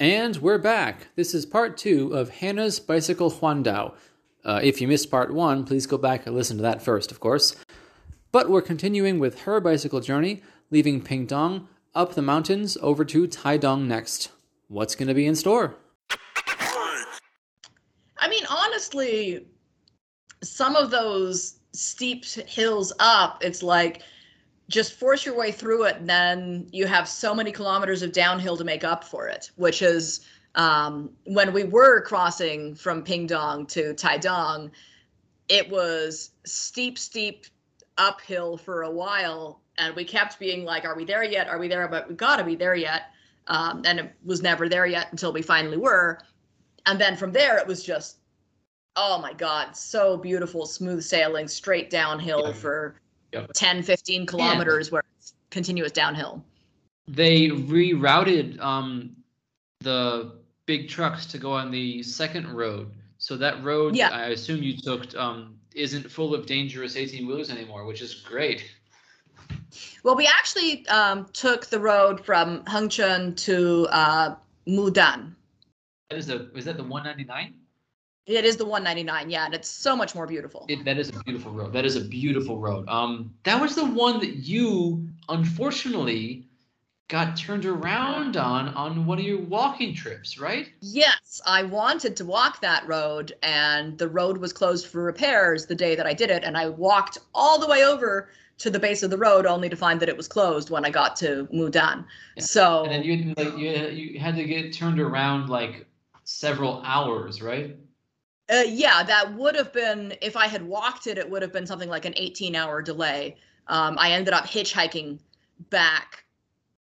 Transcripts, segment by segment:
And we're back. This is part two of Hannah's Bicycle Huandao. Uh, if you missed part one, please go back and listen to that first, of course. But we're continuing with her bicycle journey, leaving Pingdong, up the mountains, over to Taidong next. What's going to be in store? I mean, honestly, some of those steep hills up, it's like just force your way through it, and then you have so many kilometers of downhill to make up for it, which is um, when we were crossing from Pingdong to Taidong, it was steep, steep uphill for a while. And we kept being like, are we there yet? Are we there? But we got to be there yet. Um, and it was never there yet until we finally were. And then from there, it was just, oh my God, so beautiful, smooth sailing straight downhill yeah. for yep. 10, 15 kilometers yeah. where it's continuous downhill. They rerouted um, the big trucks to go on the second road. So that road, yeah. I assume you took, um, isn't full of dangerous 18 wheelers anymore, which is great. Well, we actually um, took the road from Hengchun to uh, Mudan. That is the is that the 199? It is the 199, yeah, and it's so much more beautiful. It, that is a beautiful road. That is a beautiful road. Um, that was the one that you unfortunately got turned around on on one of your walking trips, right? Yes, I wanted to walk that road, and the road was closed for repairs the day that I did it, and I walked all the way over to the base of the road only to find that it was closed when I got to Mudan. Yeah. So and then you like you you had to get turned around like several hours, right? Uh, yeah, that would have been if I had walked it. It would have been something like an 18-hour delay. Um, I ended up hitchhiking back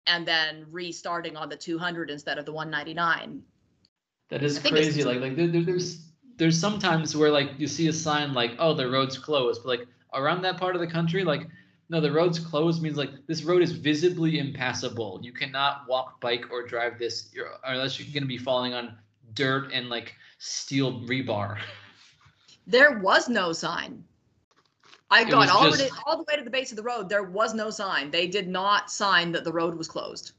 and then restarting on the 200 instead of the 199 that is crazy like like there, there's there's sometimes where like you see a sign like oh the road's closed but like around that part of the country like no the road's closed means like this road is visibly impassable you cannot walk bike or drive this unless you're going to be falling on dirt and like steel rebar there was no sign I got all, just, all the way to the base of the road. There was no sign. They did not sign that the road was closed.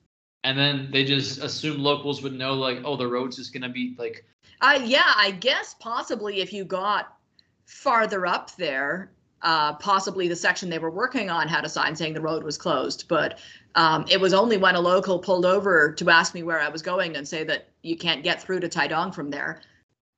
And then they just assumed locals would know, like, oh, the road's just gonna be like. Uh, yeah, I guess possibly if you got farther up there, uh, possibly the section they were working on had a sign saying the road was closed. But um, it was only when a local pulled over to ask me where I was going and say that you can't get through to Taidong from there.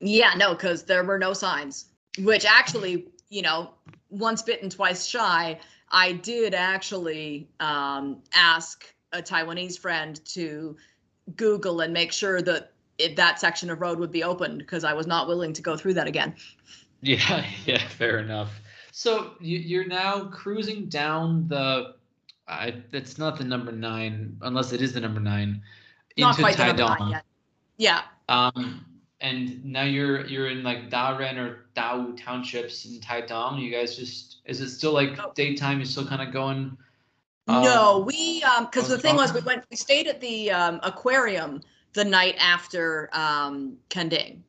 Yeah, no, because there were no signs, which actually, you know, once bitten, twice shy, I did actually um, ask a Taiwanese friend to Google and make sure that it, that section of road would be opened because I was not willing to go through that again. Yeah, yeah, fair enough. So you, are now cruising down the. I, it's not the number nine, unless it is the number nine. Not quite the number nine yet. Yeah. Um, and now you're you're in like Daren or Dao townships in Taidong. You guys just is it still like oh. daytime? You're still kind of going. Um, no, we um because the thing was we went we stayed at the um, aquarium the night after um Kending,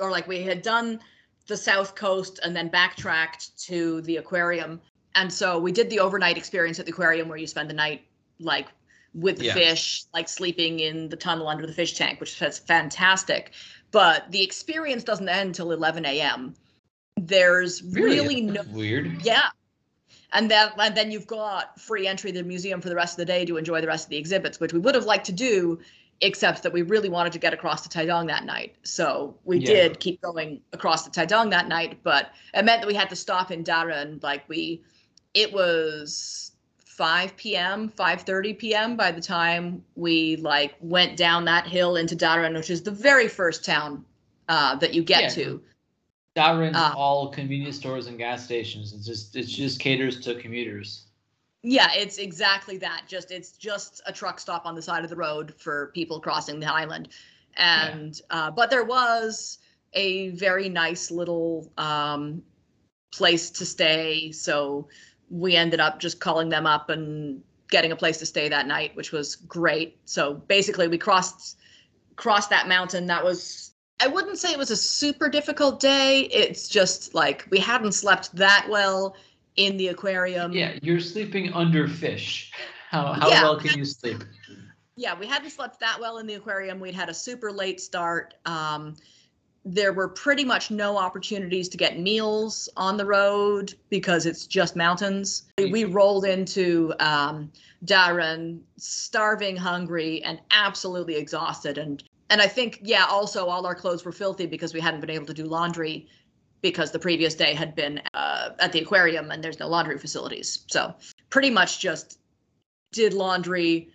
or like we had done the south coast and then backtracked to the aquarium, and so we did the overnight experience at the aquarium where you spend the night like with the yeah. fish, like sleeping in the tunnel under the fish tank, which was fantastic but the experience doesn't end until 11 a.m. There's really, really no weird. Yeah. And then, and then you've got free entry to the museum for the rest of the day to enjoy the rest of the exhibits, which we would have liked to do, except that we really wanted to get across to Taidong that night. So we yeah. did keep going across to Taidong that night, but it meant that we had to stop in Daren. Like we, it was 5 p.m 5.30 p.m by the time we like went down that hill into Daren, which is the very first town uh, that you get yeah. to Daren's uh, all convenience stores and gas stations it's just it's just caters to commuters yeah it's exactly that just it's just a truck stop on the side of the road for people crossing the island and yeah. uh, but there was a very nice little um, place to stay so we ended up just calling them up and getting a place to stay that night, which was great. So basically, we crossed crossed that mountain. That was I wouldn't say it was a super difficult day. It's just like we hadn't slept that well in the aquarium. Yeah, you're sleeping under fish. How how yeah. well can you sleep? yeah, we hadn't slept that well in the aquarium. We'd had a super late start. Um, there were pretty much no opportunities to get meals on the road because it's just mountains. We rolled into um, Daren starving, hungry, and absolutely exhausted. And and I think yeah, also all our clothes were filthy because we hadn't been able to do laundry because the previous day had been uh, at the aquarium and there's no laundry facilities. So pretty much just did laundry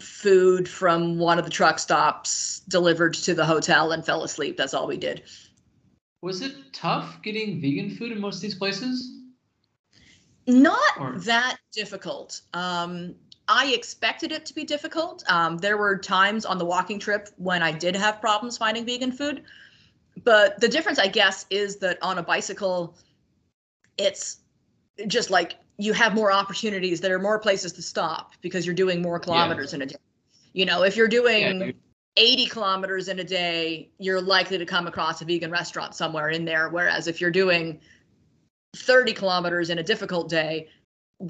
food from one of the truck stops delivered to the hotel and fell asleep. That's all we did. Was it tough getting vegan food in most of these places? Not or... that difficult. Um, I expected it to be difficult. Um, there were times on the walking trip when I did have problems finding vegan food. But the difference, I guess, is that on a bicycle, it's just like you have more opportunities. There are more places to stop because you're doing more kilometers yeah. in a day. You know, if you're doing yeah, 80 kilometers in a day, you're likely to come across a vegan restaurant somewhere in there. Whereas if you're doing 30 kilometers in a difficult day,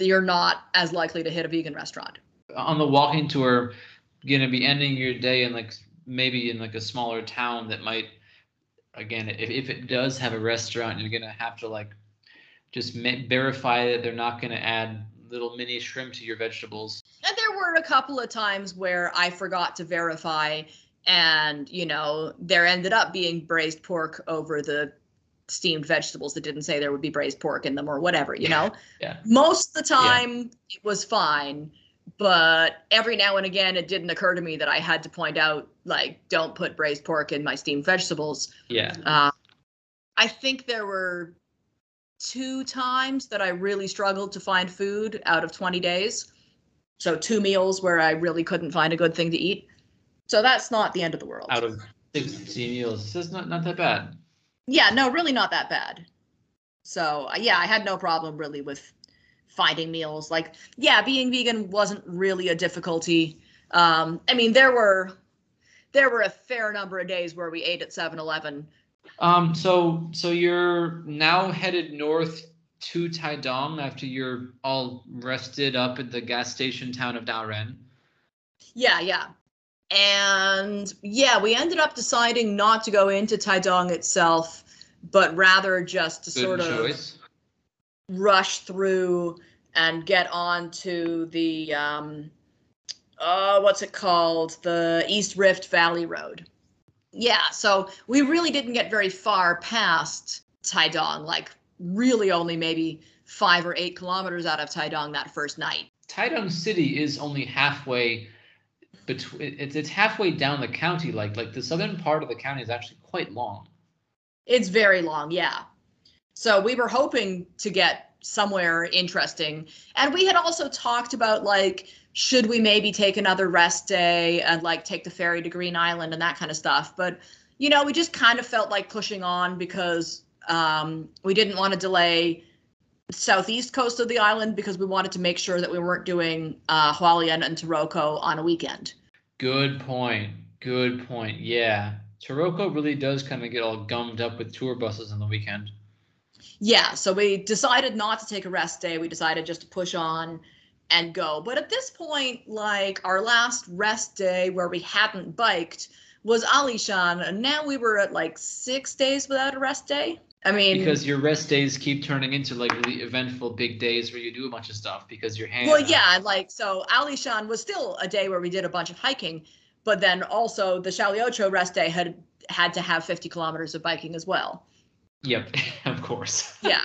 you're not as likely to hit a vegan restaurant. On the walking tour, going to be ending your day in like maybe in like a smaller town that might, again, if, if it does have a restaurant, you're going to have to like just verify that they're not going to add little mini shrimp to your vegetables. And there were a couple of times where I forgot to verify, and you know, there ended up being braised pork over the steamed vegetables that didn't say there would be braised pork in them or whatever, you know? yeah. Most of the time yeah. it was fine, but every now and again it didn't occur to me that I had to point out like don't put braised pork in my steamed vegetables. Yeah. Uh, I think there were two times that I really struggled to find food out of 20 days. So two meals where I really couldn't find a good thing to eat. So that's not the end of the world. Out of 16 meals. That's not, not that bad. Yeah, no, really not that bad. So uh, yeah, I had no problem really with finding meals. Like, yeah, being vegan wasn't really a difficulty. Um, I mean, there were there were a fair number of days where we ate at 7-Eleven um, so so you're now headed north to Taidong after you're all rested up at the gas station town of Daren. Yeah, yeah. And yeah, we ended up deciding not to go into Taidong itself, but rather just to Good sort choice. of rush through and get on to the um uh what's it called? The East Rift Valley Road yeah, so we really didn't get very far past Taidong, like really only maybe five or eight kilometers out of Taidong that first night. Taidong City is only halfway between it's it's halfway down the county. Like like the southern part of the county is actually quite long. It's very long, yeah. So we were hoping to get somewhere interesting. And we had also talked about like should we maybe take another rest day and like take the ferry to Green Island and that kind of stuff. But you know, we just kind of felt like pushing on because um, we didn't want to delay southeast coast of the island because we wanted to make sure that we weren't doing uh, Hualien and Taroko on a weekend. Good point. Good point. Yeah. Taroko really does kind of get all gummed up with tour buses on the weekend. Yeah, so we decided not to take a rest day. We decided just to push on and go. But at this point, like our last rest day where we hadn't biked was Alishan, and now we were at like six days without a rest day. I mean, because your rest days keep turning into like really eventful big days where you do a bunch of stuff because your hands. Well, yeah, like so Alishan was still a day where we did a bunch of hiking, but then also the Shaliocho rest day had had to have 50 kilometers of biking as well. Yep, of course. yeah.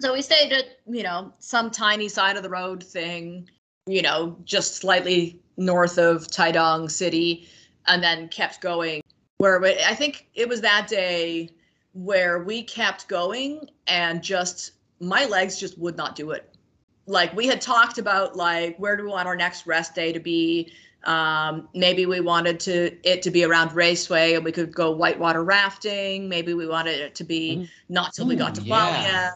So we stayed at, you know, some tiny side of the road thing, you know, just slightly north of Taidong City, and then kept going. Where I think it was that day where we kept going and just my legs just would not do it. Like we had talked about, like where do we want our next rest day to be? Um, maybe we wanted to it to be around Ruisui and we could go whitewater rafting. Maybe we wanted it to be mm. not till we got to yeah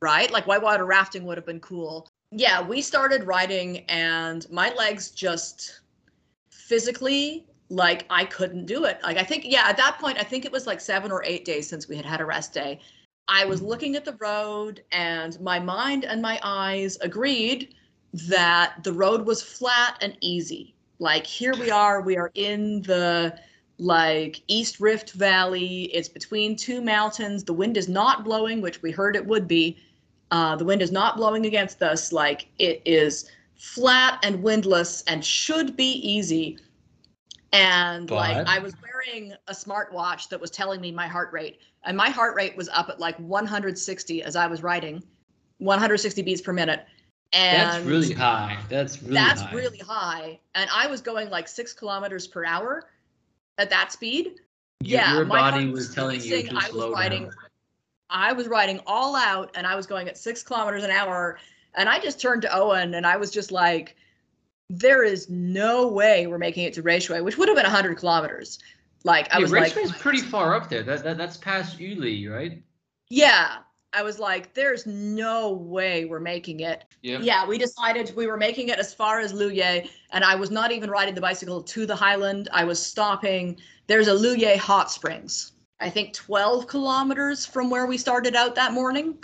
right? Like whitewater rafting would have been cool. Yeah, we started riding and my legs just physically like I couldn't do it. Like I think yeah, at that point I think it was like 7 or 8 days since we had had a rest day. I was looking at the road and my mind and my eyes agreed that the road was flat and easy. Like here we are, we are in the like East Rift Valley. It's between two mountains. The wind is not blowing, which we heard it would be. Uh, the wind is not blowing against us. Like it is flat and windless and should be easy. And but... like I was wearing a smartwatch that was telling me my heart rate, and my heart rate was up at like 160 as I was riding, 160 beats per minute. And that's really high. That's really that's high. really high. And I was going like six kilometers per hour at that speed. Your, yeah, your body was, telling you to I was riding. Down. I was riding all out, and I was going at six kilometers an hour. And I just turned to Owen, and I was just like, "There is no way we're making it to Ruisui, which would have been hundred kilometers." Like I yeah, was Ruisui like, is pretty far up there. That, that that's past Yuli, right? Yeah, I was like, there's no way we're making it. Yeah. Yeah, we decided we were making it as far as Luye, and I was not even riding the bicycle to the highland. I was stopping. There's a Luye hot springs, I think 12 kilometers from where we started out that morning.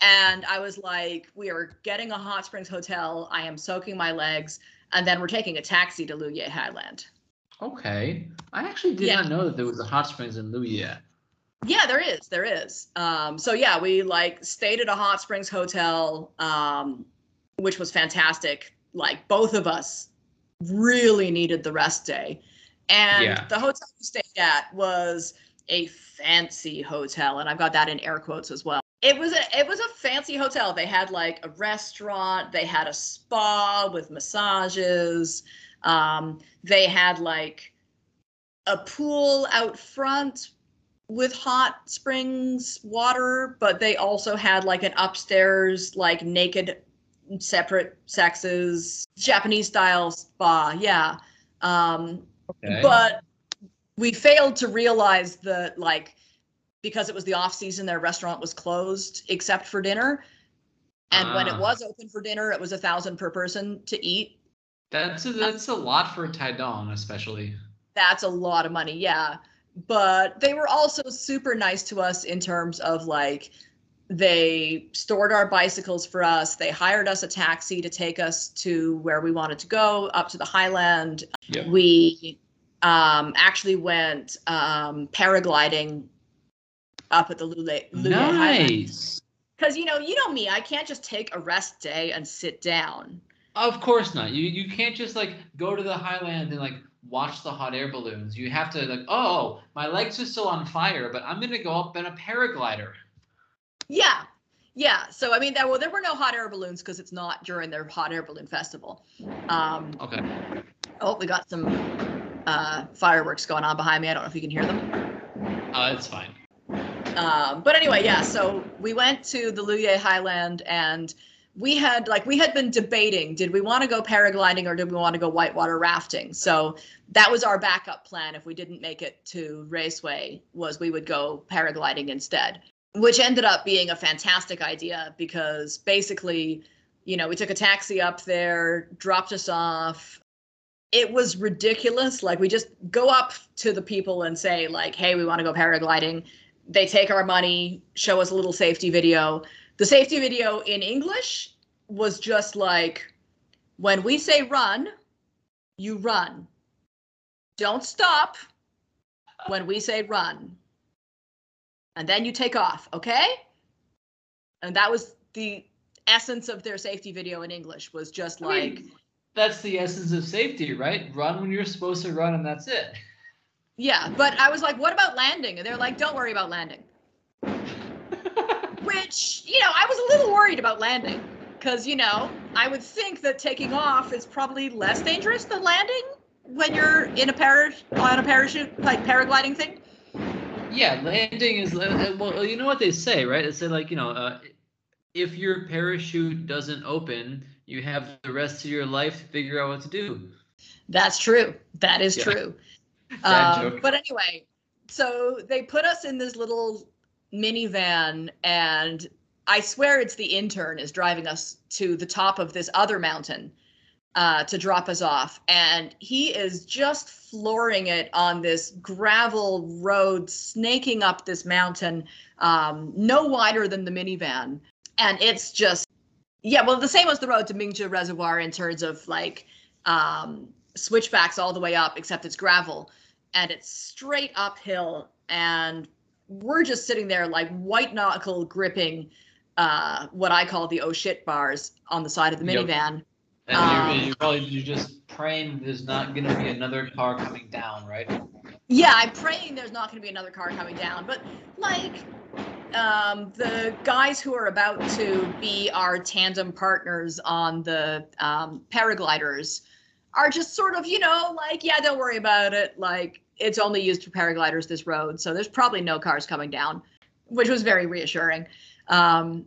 And I was like, we are getting a hot springs hotel. I am soaking my legs. And then we're taking a taxi to Luye Highland. Okay. I actually did yeah. not know that there was a hot springs in Luye. Yeah, there is. There is. Um, so yeah, we like stayed at a hot springs hotel, um, which was fantastic. Like both of us really needed the rest day. And yeah. the hotel we stayed at was a fancy hotel, and I've got that in air quotes as well. It was a it was a fancy hotel. They had like a restaurant, they had a spa with massages. Um, they had like a pool out front with hot springs water, but they also had like an upstairs, like naked, separate sexes, Japanese style spa. Yeah. Um, okay. But we failed to realize that, like, because it was the off season, their restaurant was closed except for dinner. And ah. when it ah. was open for dinner, it was a thousand per person to eat. That's a, that's a lot for Taidong, especially. That's a lot of money, yeah but they were also super nice to us in terms of like they stored our bicycles for us. They hired us a taxi to take us to where we wanted to go up to the highland. Yep. we um, actually went um, paragliding up at the lule, lule nice. Because you know you know me i can't just take a rest day and sit down. Of course not. You you can't just like go to the highland and like watch the hot air balloons. You have to like, oh, my legs are still on fire, but I'm gonna go up in a paraglider. Yeah, yeah. So I mean, there, well, there were no hot air balloons because it's not during their hot air balloon festival. Um, okay. Oh, we got some uh, fireworks going on behind me. I don't know if you can hear them. Uh, it's fine. Um, but anyway, yeah. So we went to the Luye Highland and we had like we had been debating did we want to go paragliding or did we want to go whitewater rafting? So that was our backup plan. If we didn't make it to Ruisui was we would go paragliding instead which ended up being a fantastic idea because basically you know we took a taxi up there dropped us off. It was ridiculous. Like we just go up to the people and say like hey we want to go paragliding. They take our money show us a little safety video the safety video in English was just like when we say run, you run. Don't stop when we say run. And then you take off, okay? And that was the essence of their safety video in English was just like I mean, that's the essence of safety, right? Run when you're supposed to run and that's it. Yeah, but I was like, what about landing? And they're like, don't worry about landing which, you know, I was a little worried about landing because, you know, I would think that taking off is probably less dangerous than landing when you're in a parachute on a parachute like paragliding thing. Yeah, landing is uh, well. You know what they say, right? They say like you know, uh, if your parachute doesn't open, you have the rest of your life to figure out what to do. That's true. That is yeah. true. Um, but anyway, so they put us in this little minivan and I swear it's the intern is driving us to the top of this other mountain uh, to drop us off. And he is just flooring it on this gravel road, snaking up this mountain, um, no wider than the minivan. And it's just, yeah, well, the same as the road to Mingzhi Reservoir in terms of like um, switchbacks all the way up, except it's gravel, and it's straight uphill, and we're just sitting there like white knuckle gripping uh, what I call the oh shit bars on the side of the Yep. minivan. And Um, you're, you're probably you're just praying there's not going to be another car coming down, right? Yeah, I'm praying there's not going to be another car coming down. But like, um, the guys who are about to be our tandem partners on the um, paragliders are just sort of, you know, like, yeah, don't worry about it. Like, it's only used for paragliders this road, so there's probably no cars coming down, which was very reassuring. Um,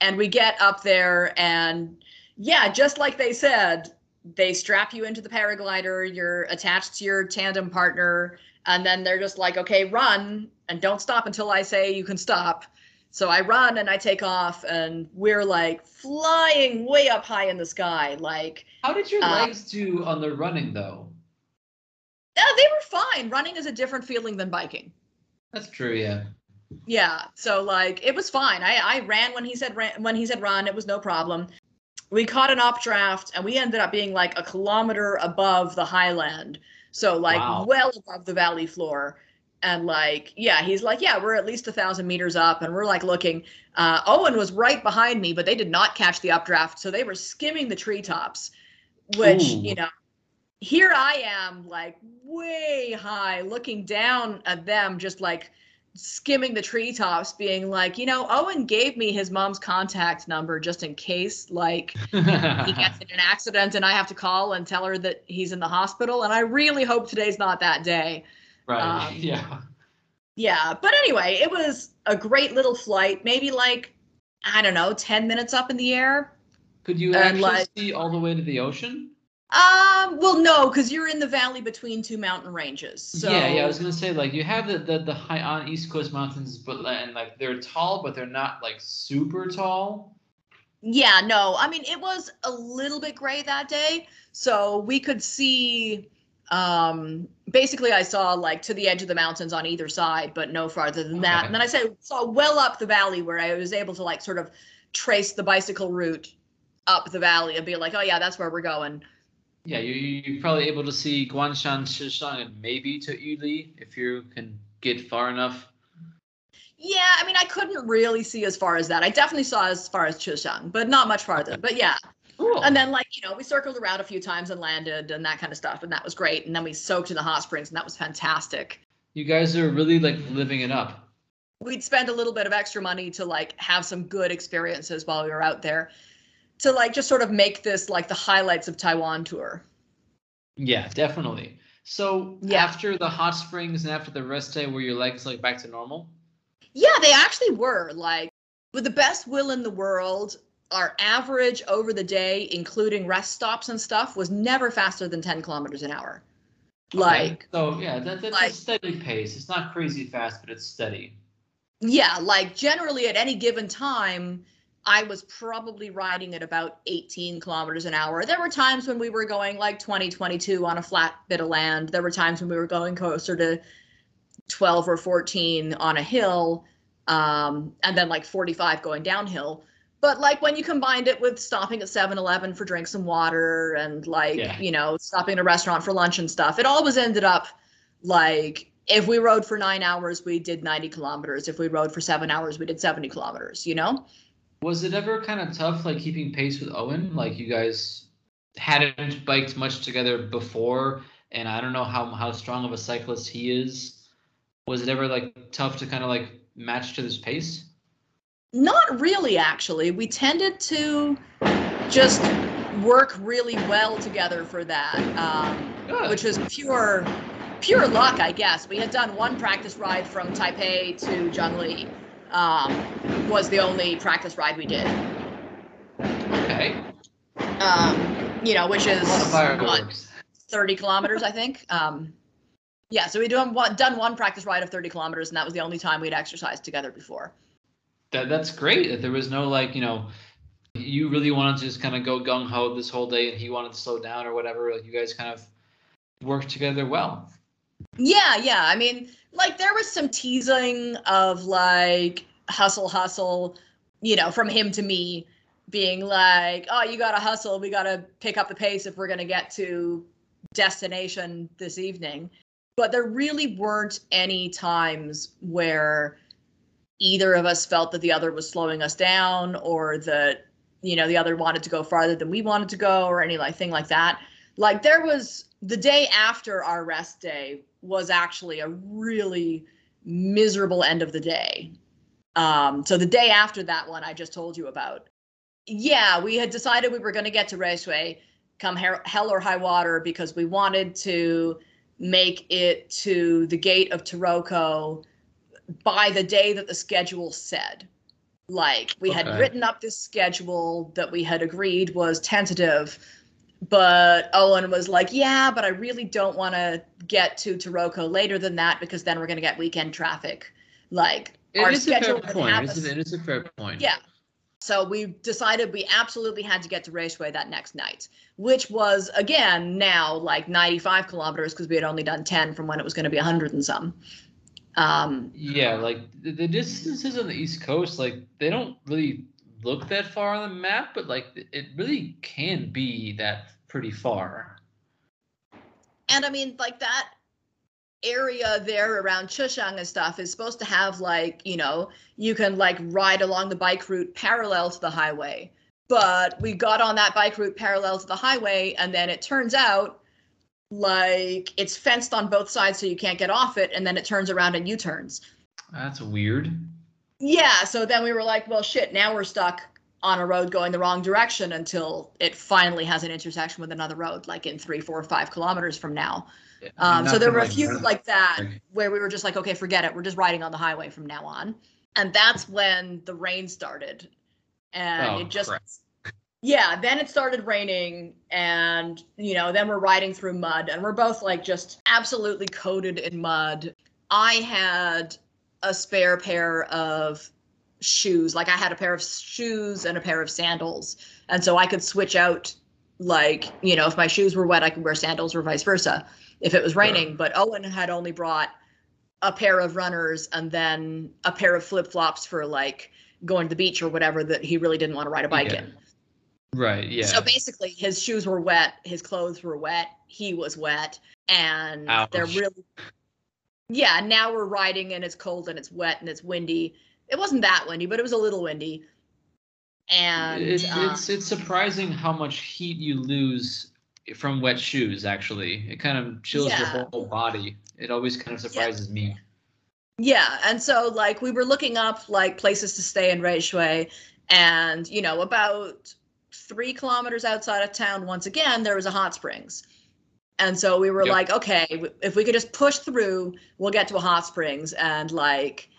and we get up there, and yeah, just like they said, they strap you into the paraglider. You're attached to your tandem partner and then they're just like okay run and don't stop until i say you can stop so i run and i take off and we're like flying way up high in the sky like How did your Uh, legs do on the running though? Yeah, they were fine. Running is a different feeling than biking. That's true, yeah. yeah so like it was fine. I i ran when he said ran when he said run it was no problem. We caught an updraft and we ended up being like a kilometer above the highland. So like Wow. well above the valley floor. And like yeah he's like yeah we're at least a thousand meters up. And we're like looking. Uh, owen was right behind me but they did not catch the updraft so they were skimming the treetops which Ooh. you know here i am like way high looking down at them just like skimming the treetops being like you know owen gave me his mom's contact number just in case like he gets in an accident and I have to call and tell her that he's in the hospital. And I really hope today's not that day. right. um, yeah. Yeah. But anyway, it was a great little flight, maybe like, I don't know, 10 minutes up in the air. Could you actually like- see all the way to the ocean? Um, well, no, because you're in the valley between two mountain ranges. So yeah, yeah. I was gonna say like you have the the, the high on East Coast mountains, but and like they're tall, but they're not like super tall. Yeah, no. I mean, it was a little bit gray that day, so we could see um basically I saw like to the edge of the mountains on either side, but no farther than that. And then I say saw well up the valley where I was able to like sort of trace the bicycle route up the valley and be like, "Oh yeah, that's where we're going." Yeah, you you're probably able to see Guanshan, Chishang, and maybe to Yuli if you can get far enough. Yeah, I mean, I couldn't really see as far as that. I definitely saw as far as Chishang, but not much farther. But yeah, Cool. And then, like, you know, we circled around a few times and landed and that kind of stuff. And that was great. And then we soaked in the hot springs and that was fantastic. you guys are really like living it up. We'd spend a little bit of extra money to like have some good experiences while we were out there to like just sort of make this like the highlights of Taiwan tour. Yeah, definitely. So Yeah. after the hot springs and after the rest day, were your legs like back to normal? Yeah, they actually were like with the best will in the world. Our average over the day, including rest stops and stuff, was never faster than 10 kilometers an hour. Like, Okay. so yeah, that, that's like- a steady pace. It's not crazy fast, but it's steady. Yeah, like generally at any given time, I was probably riding at about 18 kilometers an hour. There were times when we were going like 20, 22 on a flat bit of land. There were times when we were going closer to 12 or 14 on a hill, um, and then like 45 going downhill. But like when you combined it with stopping at 7 Eleven for drinks and water and like, Yeah. you know, stopping at a restaurant for lunch and stuff, it always ended up like if we rode for nine hours, we did 90 kilometers. If we rode for seven hours, we did 70 kilometers, you know? Was it ever kind of tough, like keeping pace with Owen? Like you guys hadn't biked much together before, and I don't know how how strong of a cyclist he is. Was it ever like tough to kind of like match to this pace? Not really, actually. We tended to just work really well together for that, um, which was pure, pure luck, I guess. We had done one practice ride from Taipei to Zhongli. Um, was the only practice ride we did. okay. Um, you know, which is A lot of what, 30 kilometers, I think. Um, yeah, so we done one, done one practice ride of 30 kilometers, and that was the only time we'd exercised together before. That that's great. That there was no like you know, you really wanted to just kind of go gung ho this whole day, and he wanted to slow down or whatever. Like you guys kind of worked together well. Yeah, yeah. I mean, like there was some teasing of like hustle, hustle, you know, from him to me, being like, "Oh, you gotta hustle. We gotta pick up the pace if we're gonna get to destination this evening. But there really weren't any times where either of us felt that the other was slowing us down or that you know the other wanted to go farther than we wanted to go or anything like that like there was the day after our rest day was actually a really miserable end of the day um so the day after that one i just told you about yeah we had decided we were going to get to Ruisui come hell or high water because we wanted to make it to the gate of Taroko by the day that the schedule said. Like we okay. had written up this schedule that we had agreed was tentative, but Owen was like, "Yeah, but I really don't want to get to Taroko later than that because then we're going to get weekend traffic." Like it our schedule a fair point. It is, it is a fair point. Yeah. So we decided we absolutely had to get to Ruisui that next night, which was again now like 95 kilometers because we had only done 10 from when it was going to be 100 and some. Um, yeah, like the, the distances on the East Coast, like they don't really look that far on the map, but like it really can be that pretty far. And I mean, like that area there around Chishang and stuff is supposed to have like, you know, you can like ride along the bike route parallel to the highway. But we got on that bike route parallel to the highway, and then it turns out like it's fenced on both sides so you can't get off it and then it turns around and u-turns that's weird yeah so then we were like well shit now we're stuck on a road going the wrong direction until it finally has an intersection with another road like in three four five kilometers from now. Yeah, um, so there were a few like that where we were just like okay forget it. We're just riding on the highway from now on. And that's when the rain started. And oh, it just crap. Yeah, then it started raining, and you know, then we're riding through mud, and we're both like just absolutely coated in mud. I had a spare pair of shoes, like I had a pair of shoes and a pair of sandals, and so I could switch out. Like, you know, if my shoes were wet, I could wear sandals or vice versa if it was raining. But Owen had only brought a pair of runners and then a pair of flip flops for like going to the beach or whatever that he really didn't want to ride a bike yeah. in. Right. Yeah. So basically, his shoes were wet, his clothes were wet, he was wet, and Ouch. they're really. Yeah. Now we're riding and it's cold and it's wet and it's windy. It wasn't that windy, but it was a little windy. And it's uh, it's it's surprising how much heat you lose from wet shoes. Actually, it kind of chills yeah. your whole body. It always kind of surprises yeah. me. Yeah, and so like we were looking up like places to stay in Ruisui, and you know about three kilometers outside of town, once again, there was a hot springs. And so we were yep. like, okay, if we could just push through, we'll get to a hot springs. And like,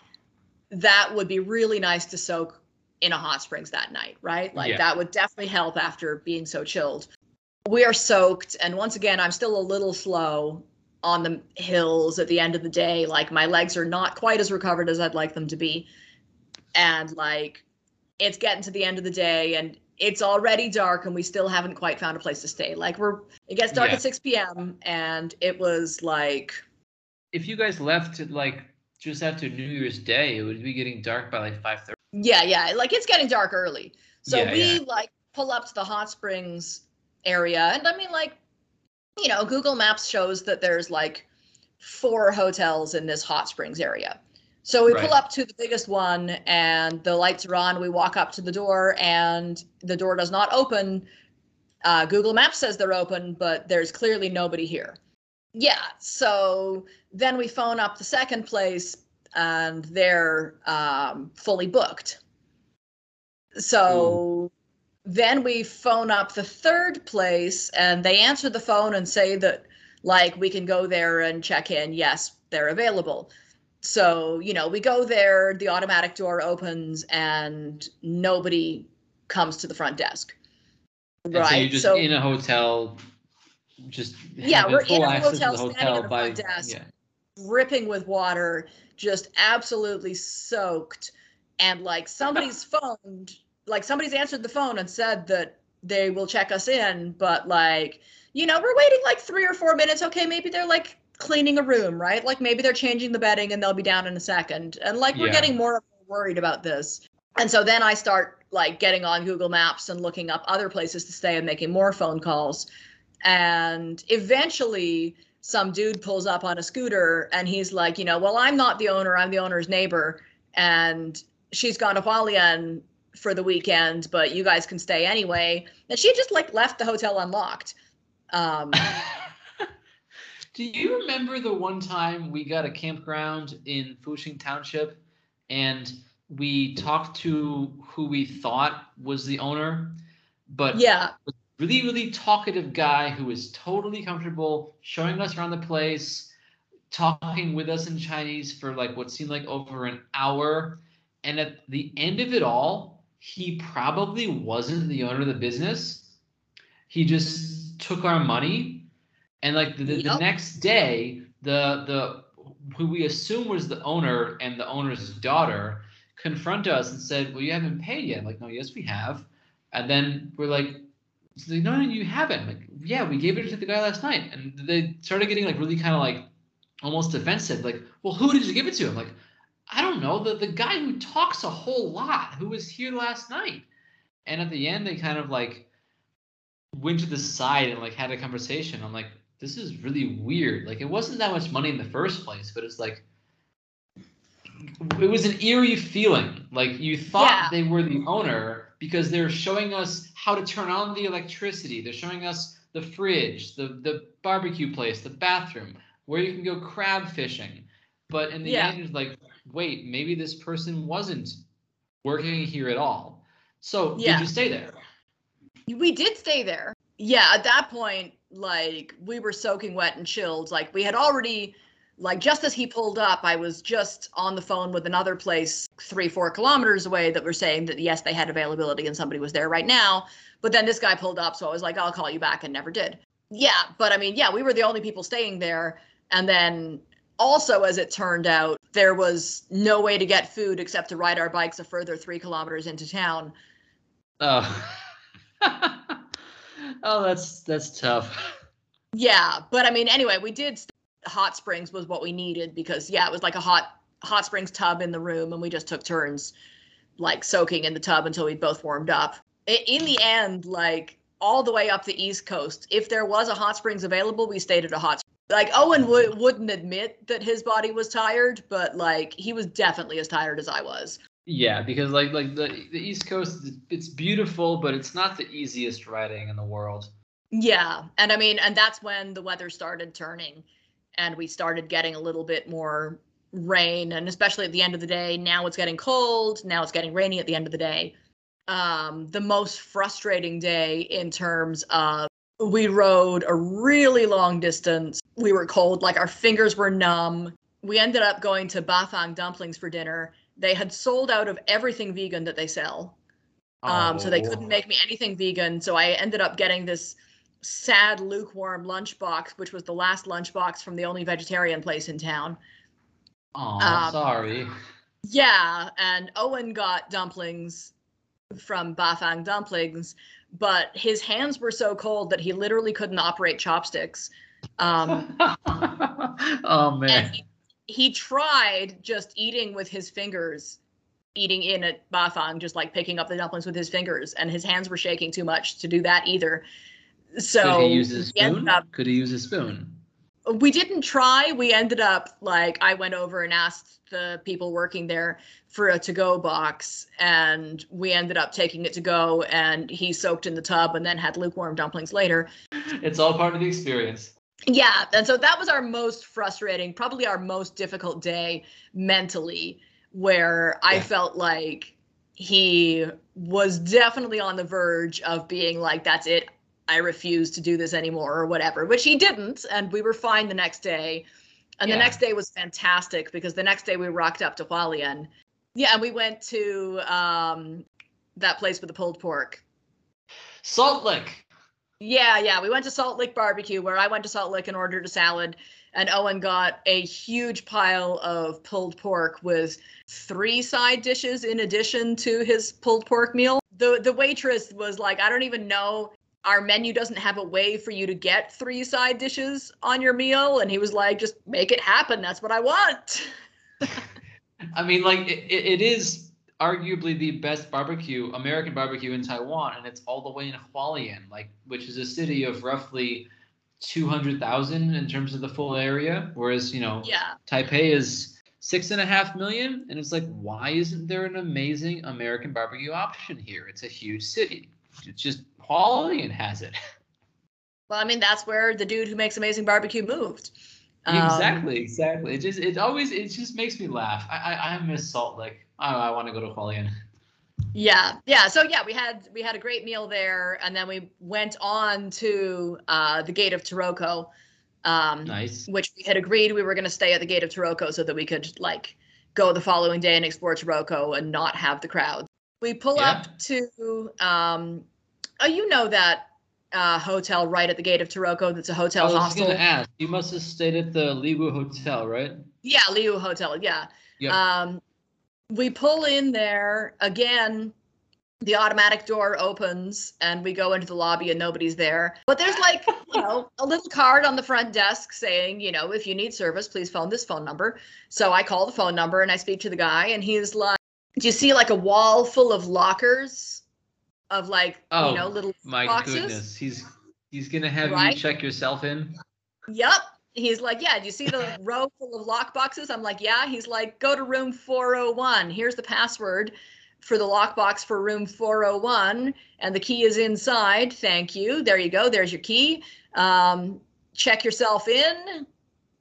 that would be really nice to soak in a hot springs that night, right? Like, yeah. that would definitely help after being so chilled. We are soaked. And once again, I'm still a little slow on the hills at the end of the day. Like, my legs are not quite as recovered as I'd like them to be. And like, it's getting to the end of the day and it's already dark and we still haven't quite found a place to stay. Like we're it gets dark yeah. at 6 p.m. and it was like if you guys left like just after New Year's Day, it would be getting dark by like 5:30. Yeah, yeah, like it's getting dark early. So yeah, we yeah. like pull up to the hot springs area and I mean like you know, Google Maps shows that there's like four hotels in this hot springs area. So we right. pull up to the biggest one and the lights are on. We walk up to the door and the door does not open. Uh, Google Maps says they're open, but there's clearly nobody here. Yeah. So then we phone up the second place and they're um, fully booked. So Ooh. then we phone up the third place and they answer the phone and say that, like, we can go there and check in. Yes, they're available so, you know, we go there, the automatic door opens, and nobody comes to the front desk. And right. So you're just so, in a hotel, just yeah, we're in a hotel, hotel standing the by, front desk, yeah. dripping with water, just absolutely soaked, and like somebody's phoned, like somebody's answered the phone and said that they will check us in, but like, you know, we're waiting like three or four minutes. Okay, maybe they're like cleaning a room, right? Like maybe they're changing the bedding and they'll be down in a second. And like we're yeah. getting more worried about this. And so then I start like getting on Google Maps and looking up other places to stay and making more phone calls. And eventually, some dude pulls up on a scooter and he's like, you know, well, I'm not the owner, I'm the owner's neighbor. And she's gone to Hualien for the weekend, but you guys can stay anyway. And she just like left the hotel unlocked. Um, Do you remember the one time we got a campground in Fuxing Township and we talked to who we thought was the owner, but yeah, really, really talkative guy who was totally comfortable showing us around the place, talking with us in Chinese for like what seemed like over an hour. And at the end of it all, he probably wasn't the owner of the business. He just took our money and like the, the, yep. the next day, the the who we assume was the owner and the owner's daughter confront us and said, "Well, you haven't paid yet." I'm like, no, yes, we have. And then we're like, like, no, no, you haven't. Like, yeah, we gave it to the guy last night. And they started getting like really kind of like almost defensive. Like, well, who did you give it to? I'm like, I don't know. The the guy who talks a whole lot, who was here last night. And at the end, they kind of like went to the side and like had a conversation. I'm like, this is really weird. Like it wasn't that much money in the first place, but it's like it was an eerie feeling. Like you thought yeah. they were the owner because they're showing us how to turn on the electricity. They're showing us the fridge, the the barbecue place, the bathroom, where you can go crab fishing. But in the yeah. end, it's like, wait, maybe this person wasn't working here at all. So yeah. did you stay there? We did stay there. Yeah, at that point, like we were soaking wet and chilled. Like we had already, like just as he pulled up, I was just on the phone with another place three, four kilometers away that were saying that yes, they had availability and somebody was there right now. But then this guy pulled up, so I was like, I'll call you back, and never did. Yeah, but I mean, yeah, we were the only people staying there, and then also, as it turned out, there was no way to get food except to ride our bikes a further three kilometers into town. Oh. oh, that's that's tough. Yeah, but I mean, anyway, we did. Hot springs was what we needed because yeah, it was like a hot hot springs tub in the room, and we just took turns like soaking in the tub until we both warmed up. In the end, like all the way up the East Coast, if there was a hot springs available, we stayed at a hot. Like Owen mm-hmm. would wouldn't admit that his body was tired, but like he was definitely as tired as I was. Yeah, because like like the the East Coast, it's beautiful, but it's not the easiest riding in the world. Yeah. And I mean, and that's when the weather started turning and we started getting a little bit more rain. And especially at the end of the day, now it's getting cold. Now it's getting rainy at the end of the day. Um, the most frustrating day in terms of we rode a really long distance. We were cold, like our fingers were numb. We ended up going to Bafang dumplings for dinner. They had sold out of everything vegan that they sell. Um, oh. so they couldn't oh. make me anything vegan. So I ended up getting this sad lukewarm lunchbox, which was the last lunchbox from the only vegetarian place in town. Oh, um, sorry. Yeah, and Owen got dumplings from Bafang Dumplings, but his hands were so cold that he literally couldn't operate chopsticks. Um, oh man. He, he, tried just eating with his fingers, eating in at Bafang, just like picking up the dumplings with his fingers, and his hands were shaking too much to do that either. So could he use a spoon? Up, could he use a spoon? We didn't try. We ended up like I went over and asked the people working there for a to-go box, and we ended up taking it to go. And he soaked in the tub and then had lukewarm dumplings later. It's all part of the experience. Yeah, and so that was our most frustrating, probably our most difficult day mentally, where I felt like he was definitely on the verge of being like, "That's it. I refuse to do this anymore or whatever, which he didn't. And we were fine the next day. And yeah. the next day was fantastic because the next day we rocked up to Hualien. Yeah, and we went to um, that place with the pulled pork. Salt Lick. Yeah, yeah. We went to Salt Lick Barbecue where I went to Salt Lick and ordered a salad. And Owen got a huge pile of pulled pork with three side dishes in addition to his pulled pork meal. The the waitress was like, I don't even know our menu doesn't have a way for you to get three side dishes on your meal and he was like just make it happen that's what i want i mean like it, it is arguably the best barbecue, American barbecue in Taiwan, and it's all the way in Hualien, like which is a city of roughly two hundred thousand in terms of the full area, whereas you know Yeah. Taipei is six and a half million, and it's like why isn't there an amazing American barbecue option here? It's a huge city. It's just Hualien has it. Well, I mean, that's where the dude who makes amazing barbecue moved. Um, exactly, exactly. It just it always it just makes me laugh. I I, I miss Salt Lake. I I want to go to Hualien. Yeah, yeah. So yeah, we had we had a great meal there, and then we went on to uh, the Gate of Taroko, um, Nice. which we had agreed we were going to stay at the Gate of Taroko so that we could like go the following day and explore Taroko and not have the crowd. We pull Yeah. up to, um, oh, you know that uh, hotel right at the Gate of Taroko. That's a hotel I was hostel. gonna ask. You must have stayed at the Liwu Hotel, right? Yeah, Liwu Hotel. Yeah. Yep. Um, we pull in there again. The automatic door opens and we go into the lobby and nobody's there. But there's like, you know, a little card on the front desk saying, you know, if you need service, please phone this phone number. So I call the phone number and I speak to the guy and he's like, Do you see like a wall full of lockers of like, Oh, you know, little My boxes? goodness, he's he's gonna have Right? you check yourself in. Yep. He's like, yeah, do you see the row full of lock boxes? I'm like, yeah. He's like, go to room 401. Here's the password for the lockbox for room 401, and the key is inside. Thank you. There you go. There's your key. Um, check yourself in.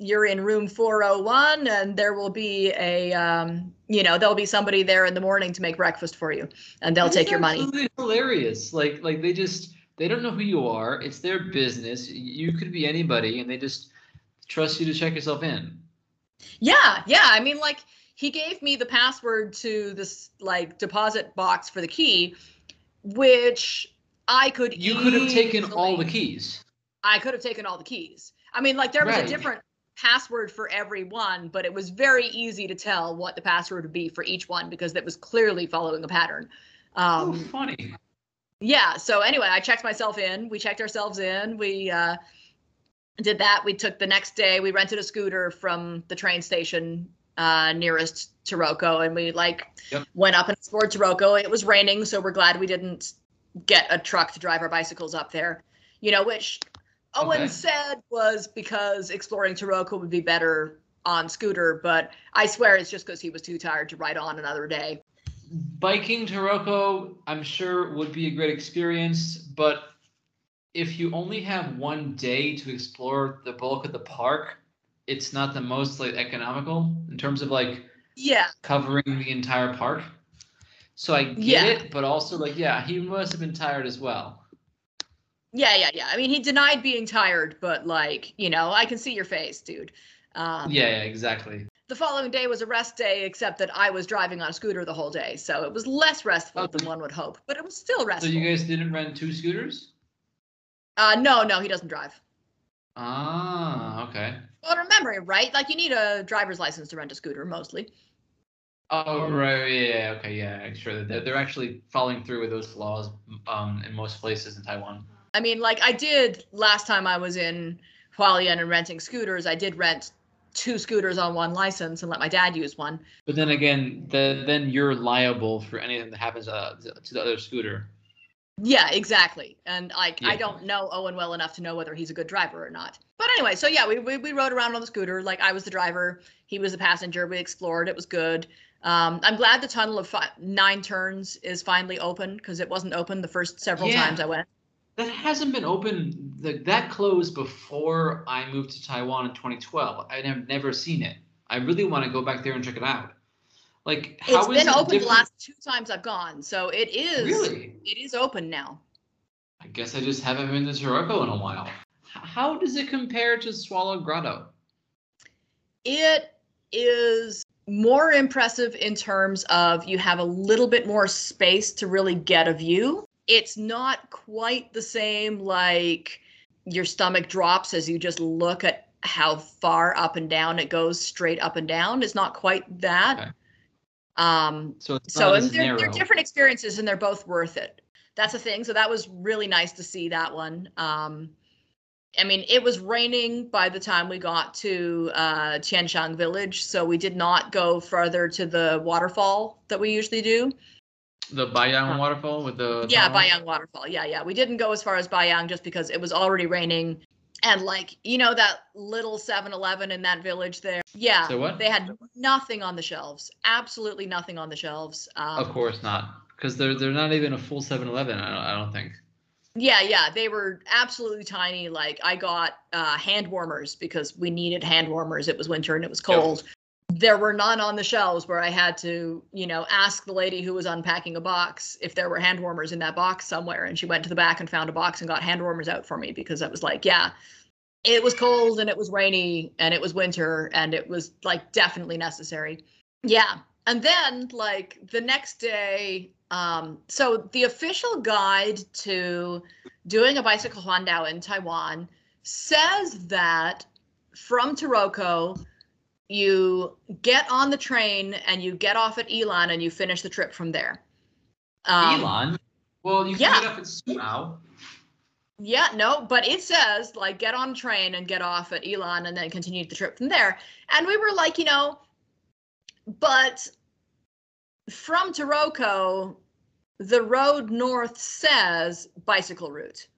You're in room 401, and there will be a, um, you know, there'll be somebody there in the morning to make breakfast for you, and they'll take your money. Hilarious. Like like they just they don't know who you are. It's their business. You could be anybody, and they just trust you to check yourself in. Yeah, yeah. I mean, like he gave me the password to this like deposit box for the key, which I could. You could have taken all the keys. I could have taken all the keys. I mean, like there was Right. a different password for every one, but it was very easy to tell what the password would be for each one because it was clearly following a pattern. oh, Um, funny. yeah so anyway i checked myself in we checked ourselves in we uh did that we took the next day we rented a scooter from the train station uh nearest Taroko and we like Yep. went up and explored Taroko it was raining so we're glad we didn't get a truck to drive our bicycles up there you know which Owen Okay. said was because exploring Taroko would be better on scooter but I swear it's just because he was too tired to ride on another day Biking Taroko, I'm sure would be a great experience, but if you only have one day to explore the bulk of the park, it's not the most like economical in terms of like yeah covering the entire park. So I get Yeah. it, but also like yeah, he must have been tired as well. Yeah, yeah, yeah. I mean, he denied being tired, but like, you know, I can see your face, dude. Um, Yeah, yeah, exactly. The following day was a rest day, except that I was driving on a scooter the whole day, so it was less restful Oh. than one would hope, but it was still restful. So you guys didn't rent two scooters? uh, no, no, he doesn't drive. Ah, okay. Well, remember, right? Like, you need a driver's license to rent a scooter, mostly. Oh right, yeah, yeah, okay, yeah, sure. They're, they're actually following through with those laws um, in most places in Taiwan. I mean, like, I did last time I was in Hualien and renting scooters. I did rent two scooters on one license and let my dad use one. But then again, the, then you're liable for anything that happens uh, to the other scooter. Yeah, exactly. And like I don't know Owen well enough to know whether he's a good driver or not. But anyway, so yeah, we, we we rode around on the scooter. Like I was the driver, he was the passenger. We explored. It was good. Um, I'm glad the tunnel of fi- nine turns is finally open because it wasn't open the first several Yeah. times I went. That hasn't been open. Like that closed before I moved to Taiwan in 2012. I have never seen it. I really want to go back there and check it out. Like how It's been it open the last two times I've gone, so it is Really? it is open now. I guess I just haven't been to Taroko in a while. How does it compare to Swallow Grotto? It is more impressive in terms of you have a little bit more space to really get a view. It's not quite the same, like your stomach drops as you just look at how far up and down it goes straight up and down. It's not quite that. Okay. Um, So so not and as they're, they're different experiences and they're both worth it. That's the thing. So that was really nice to see that one. Um, I mean, it was raining by the time we got to uh, Tianxiang village, so we did not go further to the waterfall that we usually do. The Baiyang waterfall with the yeah, tunnel? Baiyang waterfall. Yeah, yeah. We didn't go as far as Baiyang just because it was already raining, and like you know that little 7-Eleven in that village there. Yeah, So what? they had nothing on the shelves. Absolutely nothing on the shelves. Um, Of course not, because they're they're not even a full 7-Eleven. I don't, I don't think. Yeah, yeah, they were absolutely tiny. Like I got uh, hand warmers because we needed hand warmers. It was winter and it was cold. There were none on the shelves where I had to, you know, ask the lady who was unpacking a box if there were hand warmers in that box somewhere. And she went to the back and found a box and got hand warmers out for me because I was like, yeah, it was cold and it was rainy and it was winter and it was like definitely necessary. Yeah. And then like the next day, um, so the official guide to doing a bicycle Huandao in Taiwan says that from Taroko, you get on the train and you get off at Yilan and you finish the trip from there. Um, Yilan. Well, you can yeah. get up at Suao. Yeah, no, but it says like get on train and get off at Yilan and then continue the trip from there. And we were like, you know, but from Taroko, the road north says bicycle route.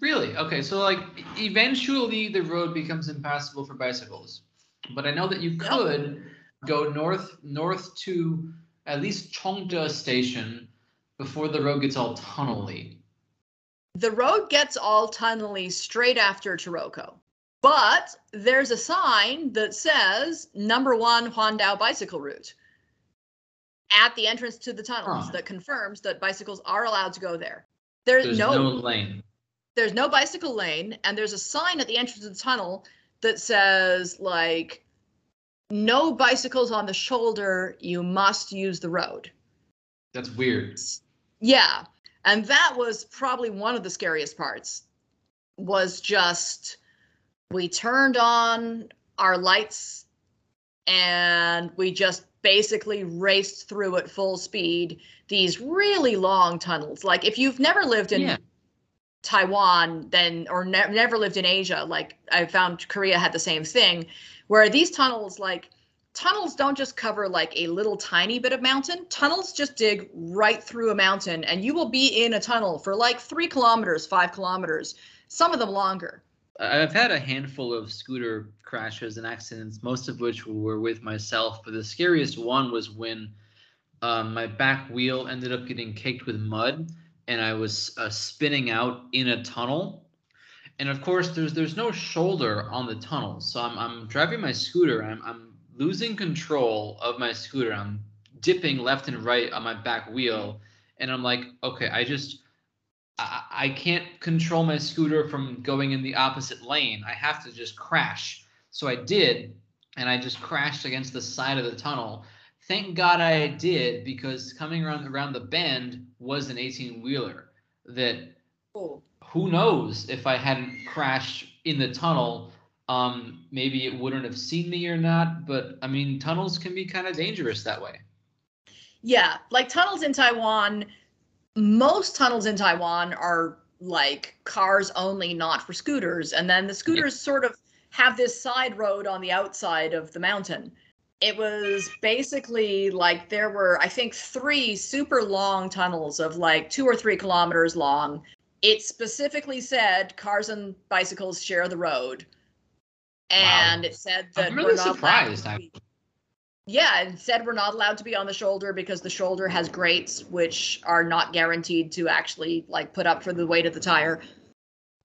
Really? Okay, so like eventually the road becomes impassable for bicycles. But I know that you could go north north to at least Chongde station before the road gets all tunnely. The road gets all tunnely straight after Taroko. But there's a sign that says number one Huandao bicycle route at the entrance to the tunnels Huh. that confirms that bicycles are allowed to go there. There's, There's no, no lane. there's no bicycle lane and there's a sign at the entrance of the tunnel that says like no bicycles on the shoulder, you must use the road. That's weird. Yeah. And that was probably one of the scariest parts was just we turned on our lights and we just basically raced through at full speed these really long tunnels. Like if you've never lived in Yeah. Taiwan then or ne- never lived in Asia, like I found Korea had the same thing where these tunnels like tunnels don't just cover like a little tiny bit of mountain. Tunnels just dig right through a mountain, and you will be in a tunnel for like three kilometers, five kilometers, some of them longer. I've had a handful of scooter crashes and accidents, most of which were with myself. But the scariest one was when um, my back wheel ended up getting caked with mud, and I was uh, spinning out in a tunnel. And of course, there's there's no shoulder on the tunnel, so I'm I'm driving my scooter. I'm I'm losing control of my scooter. I'm dipping left and right on my back wheel, and I'm like, okay, I just I, I can't control my scooter from going in the opposite lane. I have to just crash. So I did, and I just crashed against the side of the tunnel. Thank God I did because coming around around the bend was an 18 wheeler. That Oh. who knows if I hadn't crashed in the tunnel, um, maybe it wouldn't have seen me or not. But I mean, tunnels can be kind of dangerous that way. Yeah, like tunnels in Taiwan, most tunnels in Taiwan are like cars only, not for scooters. And then the scooters sort of have this side road on the outside of the mountain. It was basically like there were, I think, three super long tunnels of like two or three kilometers long. It specifically said cars and bicycles share the road. And it said that I'm we're not allowed surprised. be- yeah, it said we're not allowed to be on the shoulder because the shoulder has grates which are not guaranteed to actually like put up for the weight of the tire.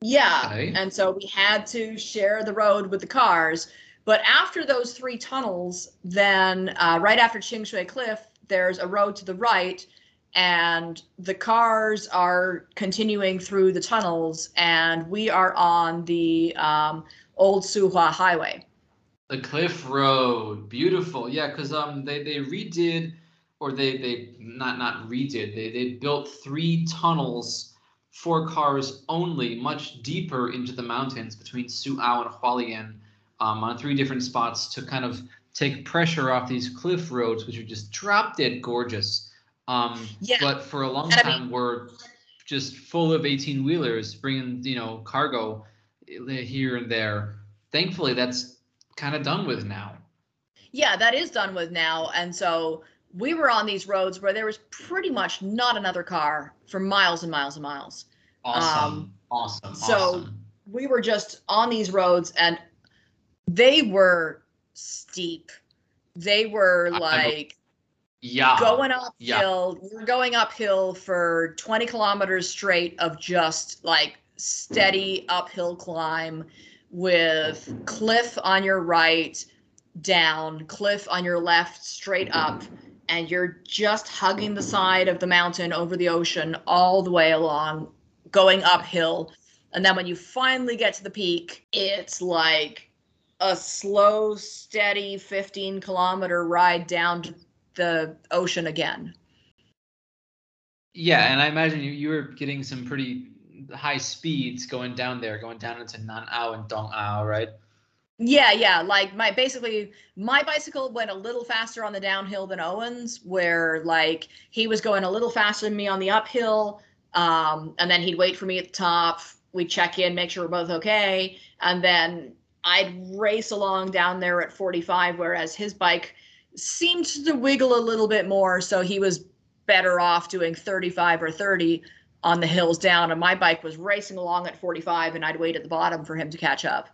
Yeah, Okay. and so we had to share the road with the cars. But after those three tunnels, then uh, right after Qingshui Cliff, there's a road to the right, and the cars are continuing through the tunnels, and we are on the um, old Suhua Highway. The Cliff Road, beautiful. Yeah, because um they they redid, or they they not not redid. They they built three tunnels for cars only, much deeper into the mountains between Suao and Hualien, um, on three different spots to kind of take pressure off these cliff roads, which are just drop dead gorgeous. Um, Yeah. but for a long And I time were just full of 18 wheelers bringing you know cargo here and there. Thankfully, that's kind of done with now. Yeah, that is done with now, and so we were on these roads where there was pretty much not another car for miles and miles and miles. Awesome. Um, awesome. So awesome. we were just on these roads and they were steep. They were like yeah going uphill. Yeah. You're going uphill for 20 kilometers straight of just like steady uphill climb with cliff on your right, down, cliff on your left, straight up and you're just hugging the side of the mountain over the ocean all the way along, going uphill. And then when you finally get to the peak, it's like a slow, steady 15 kilometer ride down to the ocean again. Yeah, and I imagine you, you were getting some pretty high speeds going down there, going down into Nan Ao and Dong Ao, right? Yeah, yeah. Like my basically my bicycle went a little faster on the downhill than Owen's, where like he was going a little faster than me on the uphill. Um, and then he'd wait for me at the top. We'd check in, make sure we're both okay, and then I'd race along down there at 45, whereas his bike seemed to wiggle a little bit more, so he was better off doing 35 or 30 on the hills down, and my bike was racing along at 45, and I'd wait at the bottom for him to catch up.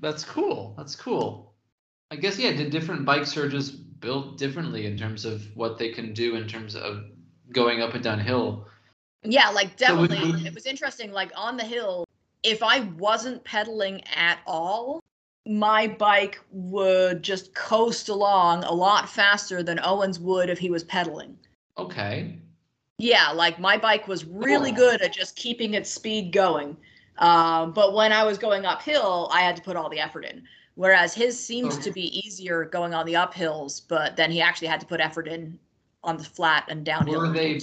That's cool. That's cool. I guess yeah, the different bike surges built differently in terms of what they can do in terms of going up and down hill. Yeah, like definitely. So we, it was interesting. Like on the hill, if I wasn't pedaling at all, my bike would just coast along a lot faster than Owen's would if he was pedaling. Okay. Yeah, like my bike was really good at just keeping its speed going. Um, but when I was going uphill, I had to put all the effort in. Whereas his seems oh. to be easier going on the uphills, but then he actually had to put effort in on the flat and downhill. Were they?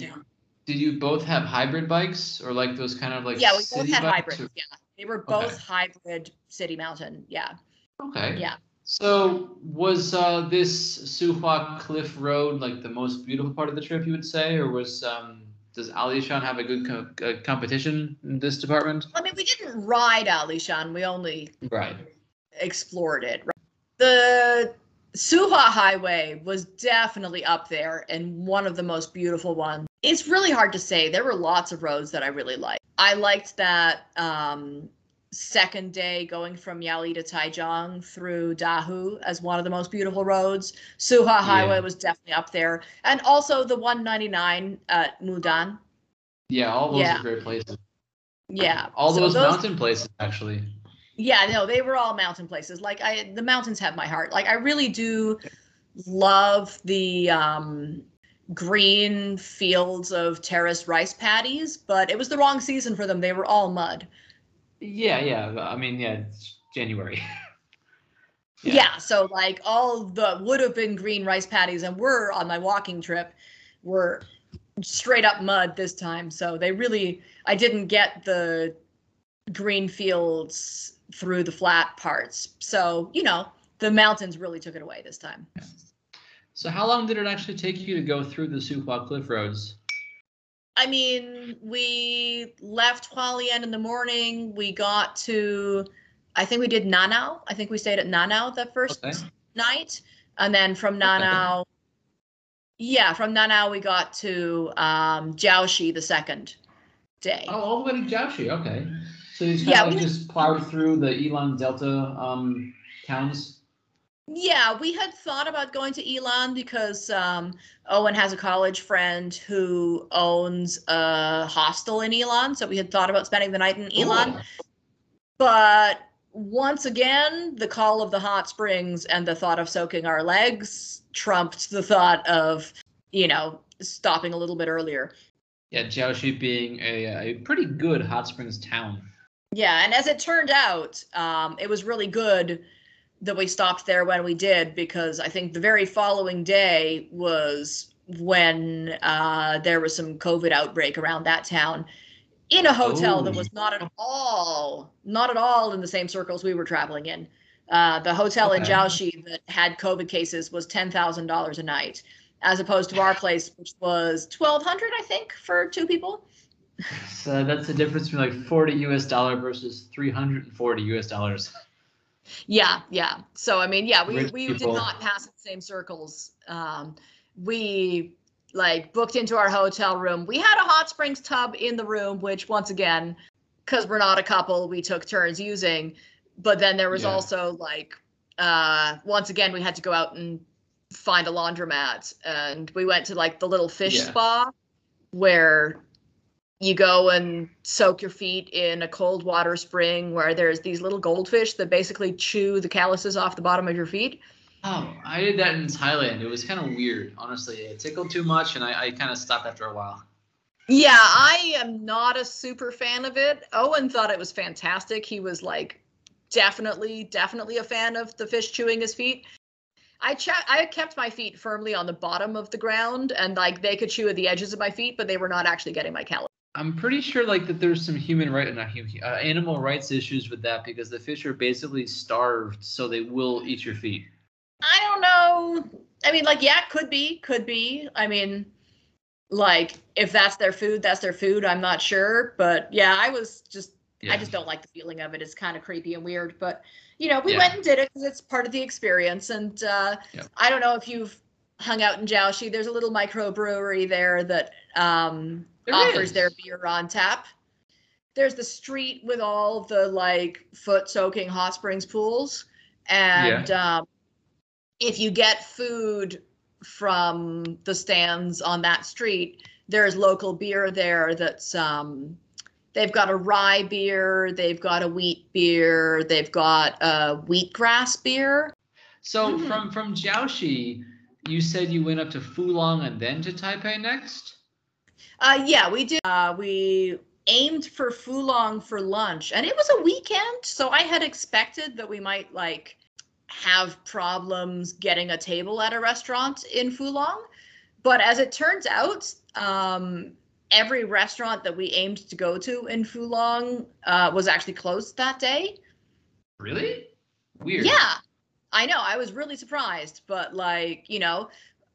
Did you both have hybrid bikes or like those kind of like? Yeah, we both had hybrids. Or? Yeah, they were both okay. hybrid City Mountain. Yeah. Okay. Yeah. So was uh, this Suhua Cliff Road like the most beautiful part of the trip? You would say, or was um, does Alishan have a good co- uh, competition in this department? I mean, we didn't ride Alishan. We only right. explored it. Right? The Suhua Highway was definitely up there and one of the most beautiful ones. It's really hard to say. There were lots of roads that I really liked. I liked that um, second day going from Yali to Taichung through Dahu as one of the most beautiful roads. Highway yeah. was definitely up there. And also the 199 at Mudan. Yeah, all those yeah. are great places. Yeah. All so those, those mountain places actually. Yeah, no, they were all mountain places. Like I the mountains have my heart. Like I really do love the um green fields of terraced rice paddies, but it was the wrong season for them. They were all mud. Yeah, yeah. I mean, yeah, it's January. yeah. yeah. So like all the would have been green rice paddies and were on my walking trip were straight up mud this time. So they really I didn't get the green fields through the flat parts. So, you know, the mountains really took it away this time. So how long did it actually take you to go through the Suhua Cliff Roads? I mean, we left Hualien in the morning. We got to, I think we did Nanao. I think we stayed at Nanao the first okay. night. And then from Nanao, okay. yeah, from Nanao, we got to um, Jiaoxi the second day. Oh, all the way to Jiaoxi. Okay. So you kind yeah, of like just plowed through the Yilan Delta um, towns? Yeah, we had thought about going to Yilan because um, Owen has a college friend who owns a hostel in Yilan, So we had thought about spending the night in Yilan. Ooh. But once again, the call of the hot springs and the thought of soaking our legs trumped the thought of, you know, stopping a little bit earlier. Yeah, Jiaoxi being a, a pretty good hot springs town. Yeah, and as it turned out, um, it was really good that we stopped there when we did because I think the very following day was when uh, there was some COVID outbreak around that town in a hotel that was not at all, not at all in the same circles we were traveling in. Uh, the hotel okay. in Jiaoxi that had COVID cases was ten thousand dollars a night, as opposed to our place, which was twelve hundred, I think, for two people. So that's the difference between like 40 US dollar versus 340 US dollars. Yeah, yeah. So I mean, yeah, we Rich we did not pass the same circles. Um, we like booked into our hotel room. We had a hot springs tub in the room, which once again, because we're not a couple, we took turns using. But then there was Yeah. also like, uh, once again, we had to go out and find a laundromat, and we went to like the little fish Yeah. spa, where you go and soak your feet in a cold water spring where there's these little goldfish that basically chew the calluses off the bottom of your feet. Oh, I did that in Thailand. It was kind of weird, honestly. It tickled too much, and I, I kind of stopped after a while. Yeah, I am not a super fan of it. Owen thought it was fantastic. He was like definitely, definitely a fan of the fish chewing his feet. I cha- I kept my feet firmly on the bottom of the ground and like they could chew at the edges of my feet, but they were not actually getting my callus. I'm pretty sure like that there's some human right, not human, uh, animal rights issues with that because the fish are basically starved, so they will eat your feet. I don't know. I mean, like, yeah, could be, could be. I mean, like, if that's their food, that's their food. I'm not sure, but yeah, I was just, Yeah. I just don't like the feeling of it. It's kind of creepy and weird, but you know, we Yeah. went and did it because it's part of the experience. And uh, Yep. I don't know if you've hung out in Jiaoxi. There's a little microbrewery there that um, There offers is. their beer on tap. There's the street with all the like foot soaking hot springs pools. And um, if you get food from the stands on that street, there's local beer there that's um, they've got a rye beer, they've got a wheat beer, they've got a wheatgrass beer. So Mhm. from from Jiaoxi, you said you went up to Fulong and then to Taipei next. Uh, yeah, we did. Uh, we aimed for Fulong for lunch, and it was a weekend, so I had expected that we might like have problems getting a table at a restaurant in Fulong. But as it turns out, um, every restaurant that we aimed to go to in Fulong uh, was actually closed that day. Really? Weird. Yeah, I know. I was really surprised, but like, you know,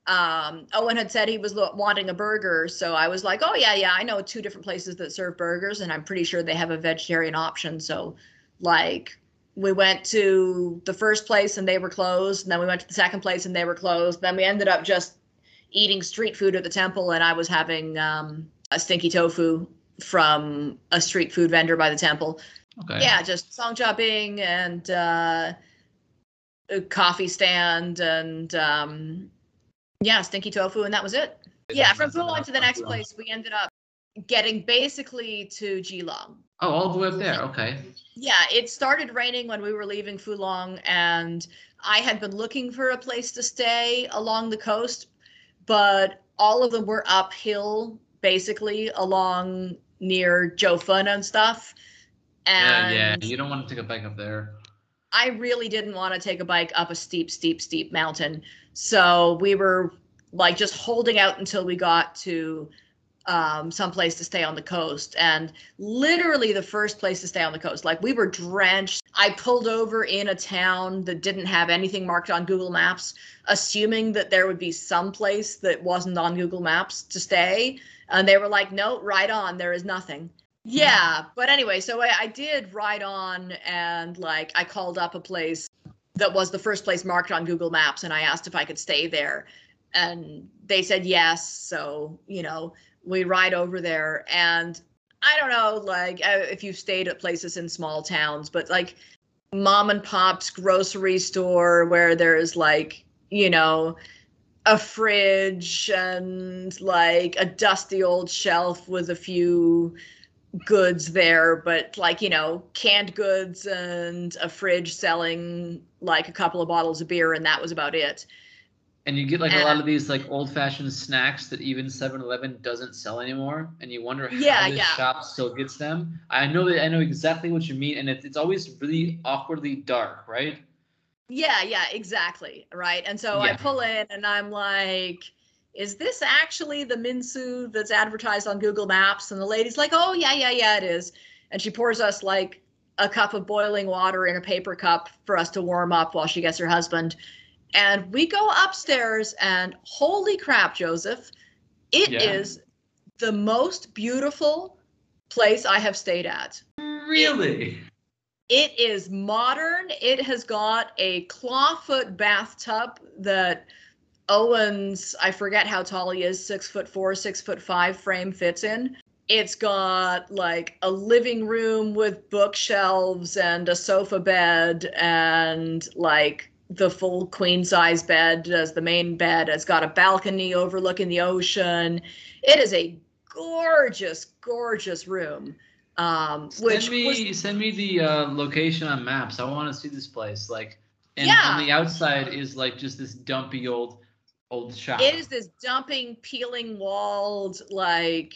um, Owen had said he was wanting a burger, so I was like, oh yeah, yeah, I know two different places that serve burgers, and I'm pretty sure they have a vegetarian option. So, like, we went to the first place and they were closed, and then we went to the second place and they were closed. Then we ended up just eating street food at the temple, and I was having um, a stinky tofu from a street food vendor by the temple. Okay. Yeah, just song chopping and uh, a coffee stand and um, yeah, stinky tofu, and that was it. Yeah, from Fulong to the next place, we ended up getting basically to Keelung. Oh, all the way up there. Okay. Yeah, it started raining when we were leaving Fulong, and I had been looking for a place to stay along the coast, but all of them were uphill, basically along near Jiufen and stuff. And yeah, yeah. You don't want to take a bike up there. I really didn't want to take a bike up a steep, steep, steep mountain. So we were like just holding out until we got to um, some place to stay on the coast. And literally the first place to stay on the coast, like we were drenched. I pulled over in a town that didn't have anything marked on Google Maps, assuming that there would be some place that wasn't on Google Maps to stay. And they were like, no, right on, there is nothing. Yeah, but anyway, so I, I did ride on and like I called up a place that was the first place marked on Google Maps and I asked if I could stay there. And they said yes. So, you know, we ride over there and I don't know, like uh, if you've stayed at places in small towns, but like mom and pop's grocery store where there's like, you know, a fridge and like a dusty old shelf with a few goods there, but like, you know, canned goods and a fridge selling like a couple of bottles of beer, and that was about it. And you get like a lot of these like old fashioned snacks that even 7-Eleven doesn't sell anymore, and you wonder how Yeah, this yeah. shop still gets them. I know that I know exactly what you mean, and it's it's always really awkwardly dark, right? Yeah, yeah, exactly. Right. And so I pull in and I'm like, is this actually the Minsu that's advertised on Google Maps? And the lady's like, oh, yeah, yeah, yeah, it is. And she pours us like a cup of boiling water in a paper cup for us to warm up while she gets her husband. And we go upstairs, and holy crap, Joseph, it is Yeah. the most beautiful place I have stayed at. Really? It is modern. It has got a clawfoot bathtub that Owen's, I forget how tall he is, six foot four, six foot five frame fits in. It's got like a living room with bookshelves and a sofa bed and like the full queen size bed as the main bed. It's got a balcony overlooking the ocean. It is a gorgeous, gorgeous room. Um, which send me was, send me the uh, location on maps. I want to see this place. Like, and Yeah. on the outside is like just this dumpy old old shop. it is this dumping, peeling walled, like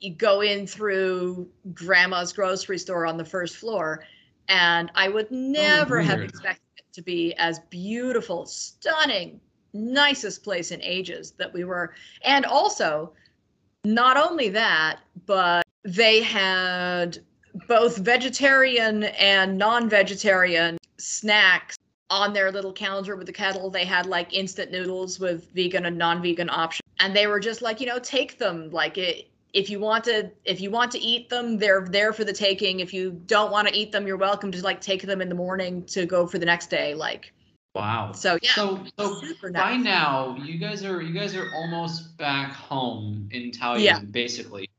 you go in through grandma's grocery store on the first floor. And I would oh, never have expected it to be as beautiful, stunning, nicest place in ages that we were. And also, not only that, but they had both vegetarian and non-vegetarian snacks on their little calendar with the kettle. They had like instant noodles with vegan and non-vegan options, and they were just like, you know, take them. Like it, if you want to, if you want to eat them, they're there for the taking. If you don't want to eat them, you're welcome to like take them in the morning to go for the next day. Like wow. so, yeah. So so super by nice. now you guys are you guys are almost back home in Taoyuan, Yeah. basically.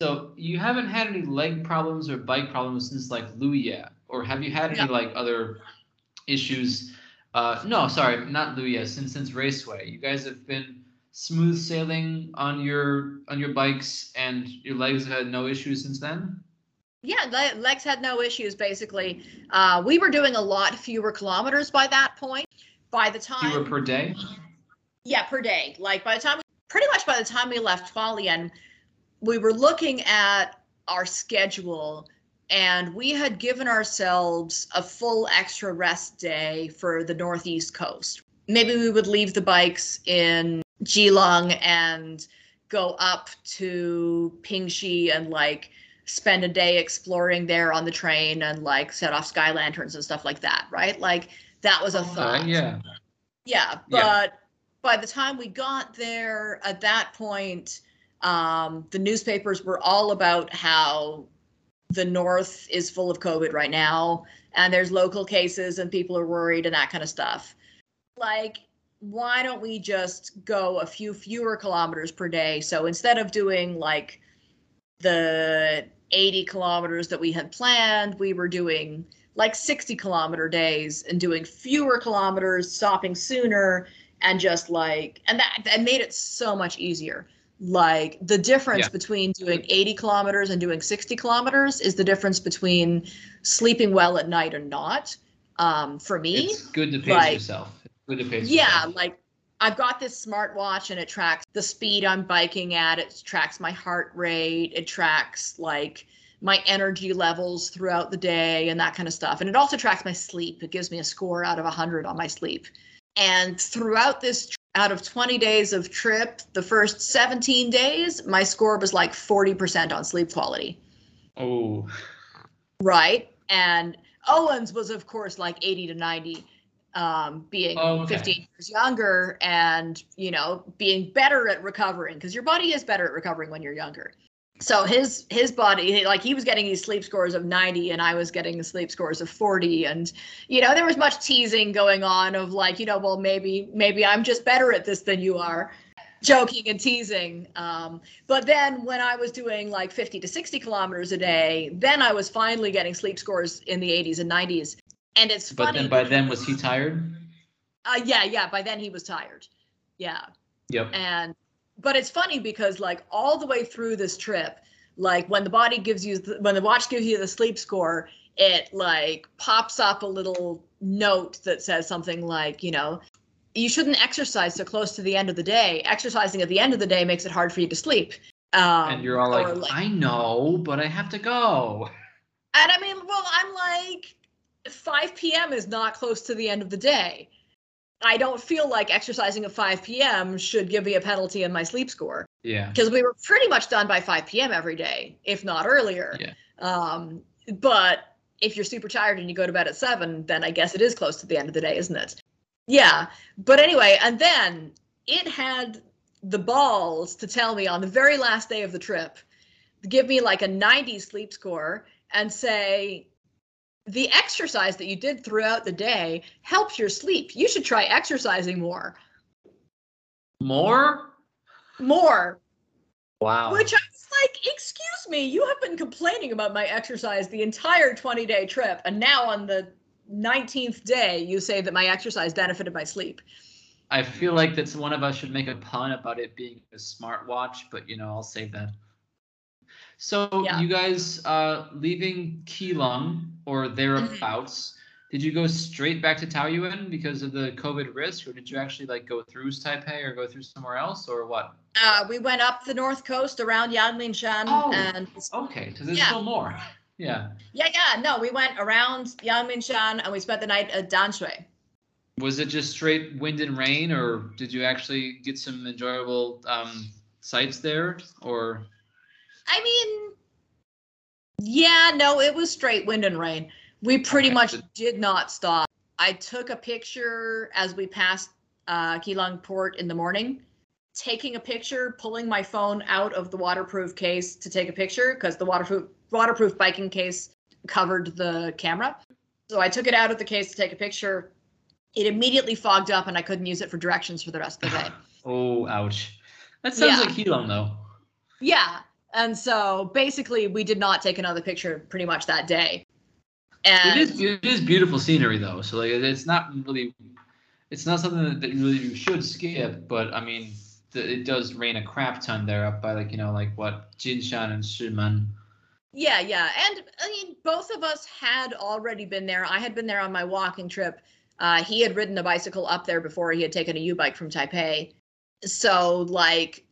So you haven't had any leg problems or bike problems since like Luya, or have you had any No. like other issues? Uh, no, sorry, not Luya. Since since Ruisui, you guys have been smooth sailing on your on your bikes, and your legs have had no issues since then. Yeah, Le- Lex had no issues basically. Uh, we were doing a lot fewer kilometers by that point. By the time Fewer per day. Yeah, per day. Like by the time, pretty much by the time we left Hualien, we were looking at our schedule and we had given ourselves a full extra rest day for the Northeast coast. Maybe we would leave the bikes in Keelung and go up to Pingxi and like spend a day exploring there on the train and like set off sky lanterns and stuff like that, right? Like that was a thought. Okay, yeah. Yeah, Yeah. but by the time we got there, at that point, um, the newspapers were all about how the North is full of COVID right now, and there's local cases, and people are worried, and that kind of stuff. Like, why don't we just go a few fewer kilometers per day? So instead of doing like the 80 kilometers that we had planned, we were doing like 60 kilometer days and doing fewer kilometers, stopping sooner, and just like, and that, that made it so much easier. Like the difference Yeah. between doing 80 kilometers and doing 60 kilometers is the difference between sleeping well at night or not. Um, for me, It's good to pace like- yourself. It's good to pace yeah, yourself. like I've got this smartwatch and it tracks the speed I'm biking at. It tracks my heart rate. It tracks like my energy levels throughout the day and that kind of stuff. And it also tracks my sleep. It gives me a score out of 100 on my sleep. And throughout this, out of 20 days of trip, the first 17 days, my score was like 40% on sleep quality. Oh, Right. And Owens was, of course, like 80 to 90, um, being Oh, okay. 15 years younger and, you know, being better at recovering because your body is better at recovering when you're younger. So his his body like he was getting these sleep scores of 90 and I was getting sleep scores of 40 and you know there was much teasing going on of like you know well maybe maybe I'm just better at this than you are joking and teasing. Um, but then when I was doing like 50 to 60 kilometers a day, then I was finally getting sleep scores in the 80s and 90s. And it's but then by then was he tired? uh, yeah, yeah. By then he was tired. Yeah. Yep. And but it's funny because like all the way through this trip, like when the body gives you the, when the watch gives you the sleep score, it like pops up a little note that says something like, you know, you shouldn't exercise so close to the end of the day. Exercising at the end of the day makes it hard for you to sleep. Um, and you're all or, like, I know, but I have to go. And I mean, well, I'm like, 5 p.m. is not close to the end of the day. I don't feel like exercising at 5 p.m. should give me a penalty in my sleep score Yeah. because we were pretty much done by 5 p.m. every day, if not earlier. Yeah. Um, but if you're super tired and you go to bed at 7, then I guess it is close to the end of the day, isn't it? Yeah. But anyway, and then it had the balls to tell me on the very last day of the trip give me like a 90 sleep score and say the exercise that you did throughout the day helps your sleep. You should try exercising more. More? More. Wow. Which I was like, excuse me, you have been complaining about my exercise the entire 20 day trip. And now on the 19th day, you say that my exercise benefited my sleep. I feel like that's one of us should make a pun about it being a smartwatch, but you know, I'll save that. So yeah. you guys uh, leaving Keelung or thereabouts, did you go straight back to Taoyuan because of the COVID risk, or did you actually like go through Taipei or go through somewhere else, or what? Uh, we went up the north coast around Yangmingshan. Oh, and okay. So there's yeah. still more. Yeah. Yeah, yeah. No, we went around Yangmingshan and we spent the night at Danshui. Was it just straight wind and rain, or did you actually get some enjoyable um, sights there, or? I mean, yeah, no, it was straight wind and rain. We pretty okay. much did not stop. I took a picture as we passed uh, Keelung Port in the morning, taking a picture, pulling my phone out of the waterproof case to take a picture because the waterproof waterproof biking case covered the camera. So I took it out of the case to take a picture. It immediately fogged up and I couldn't use it for directions for the rest of the day. oh, ouch. That sounds yeah. like Keelung though. Yeah. And so basically we did not take another picture pretty much that day. And it is it is beautiful scenery though. So like it's not really it's not something that really you should skip, but I mean it does rain a crap ton there up by like you know like what Jinshan and Shimen. Yeah, yeah, and I mean both of us had already been there. I had been there on my walking trip. Uh, he had ridden a bicycle up there before he had taken a YouBike from Taipei. So like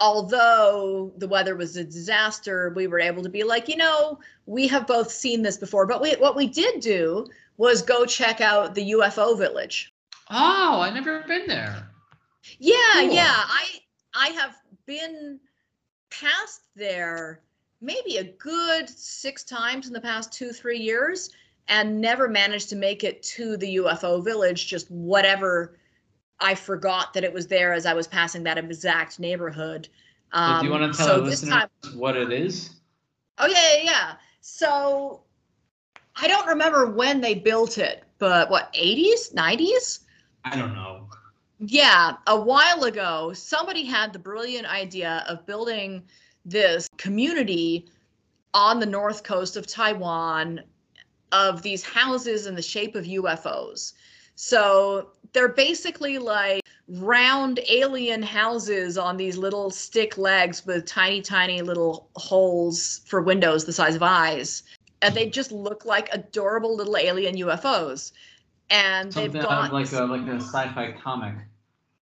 although the weather was a disaster, we were able to be like, you know, we have both seen this before. But we, what we did do was go check out the UFO village. Oh, I never been there. Yeah, cool. yeah. I I have been past there maybe a good six times in the past two, three years and never managed to make it to the UFO village, just whatever I forgot that it was there as I was passing that exact neighborhood. Um, do you want to tell so the listeners time, what it is? Oh yeah, yeah, yeah. So I don't remember when they built it, but what 80s, 90s? I don't know. Yeah, a while ago, somebody had the brilliant idea of building this community on the north coast of Taiwan of these houses in the shape of UFOs. So they're basically like round alien houses on these little stick legs with tiny, tiny little holes for windows the size of eyes. And they just look like adorable little alien UFOs. And Something they've got like a like a sci-fi comic.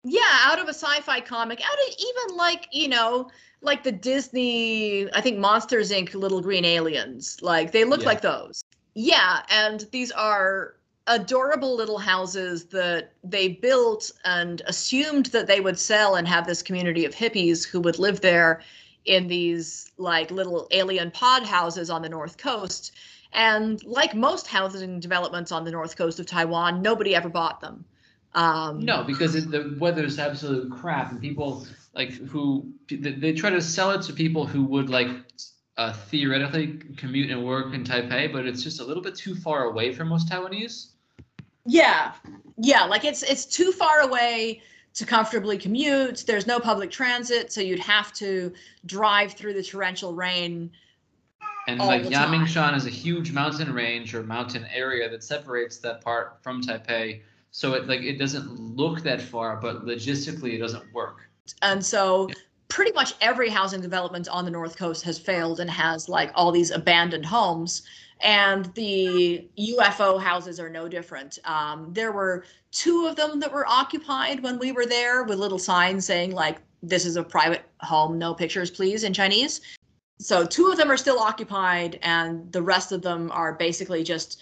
Yeah, out of a sci-fi comic, out of even like, you know, like the Disney, I think Monsters Inc. little green aliens. Like they look yeah. like those. Yeah, and these are adorable little houses that they built and assumed that they would sell and have this community of hippies who would live there in these like little alien pod houses on the north coast. And like most housing developments on the north coast of taiwan nobody ever bought them. Um, no because it, the weather's absolute crap and people like who they try to sell it to people who would like uh, theoretically commute and work in Taipei, but it's just a little bit too far away for most Taiwanese. Yeah, yeah, like it's it's too far away to comfortably commute. There's no public transit, so you'd have to drive through the torrential rain. And like Yangmingshan is a huge mountain range or mountain area that separates that part from Taipei. So it like it doesn't look that far, but logistically it doesn't work. And so. Pretty much every housing development on the north coast has failed and has like all these abandoned homes and the UFO houses are no different. Um, there were two of them that were occupied when we were there with little signs saying, like, this is a private home, no pictures, please, in Chinese. So two of them are still occupied, and the rest of them are basically just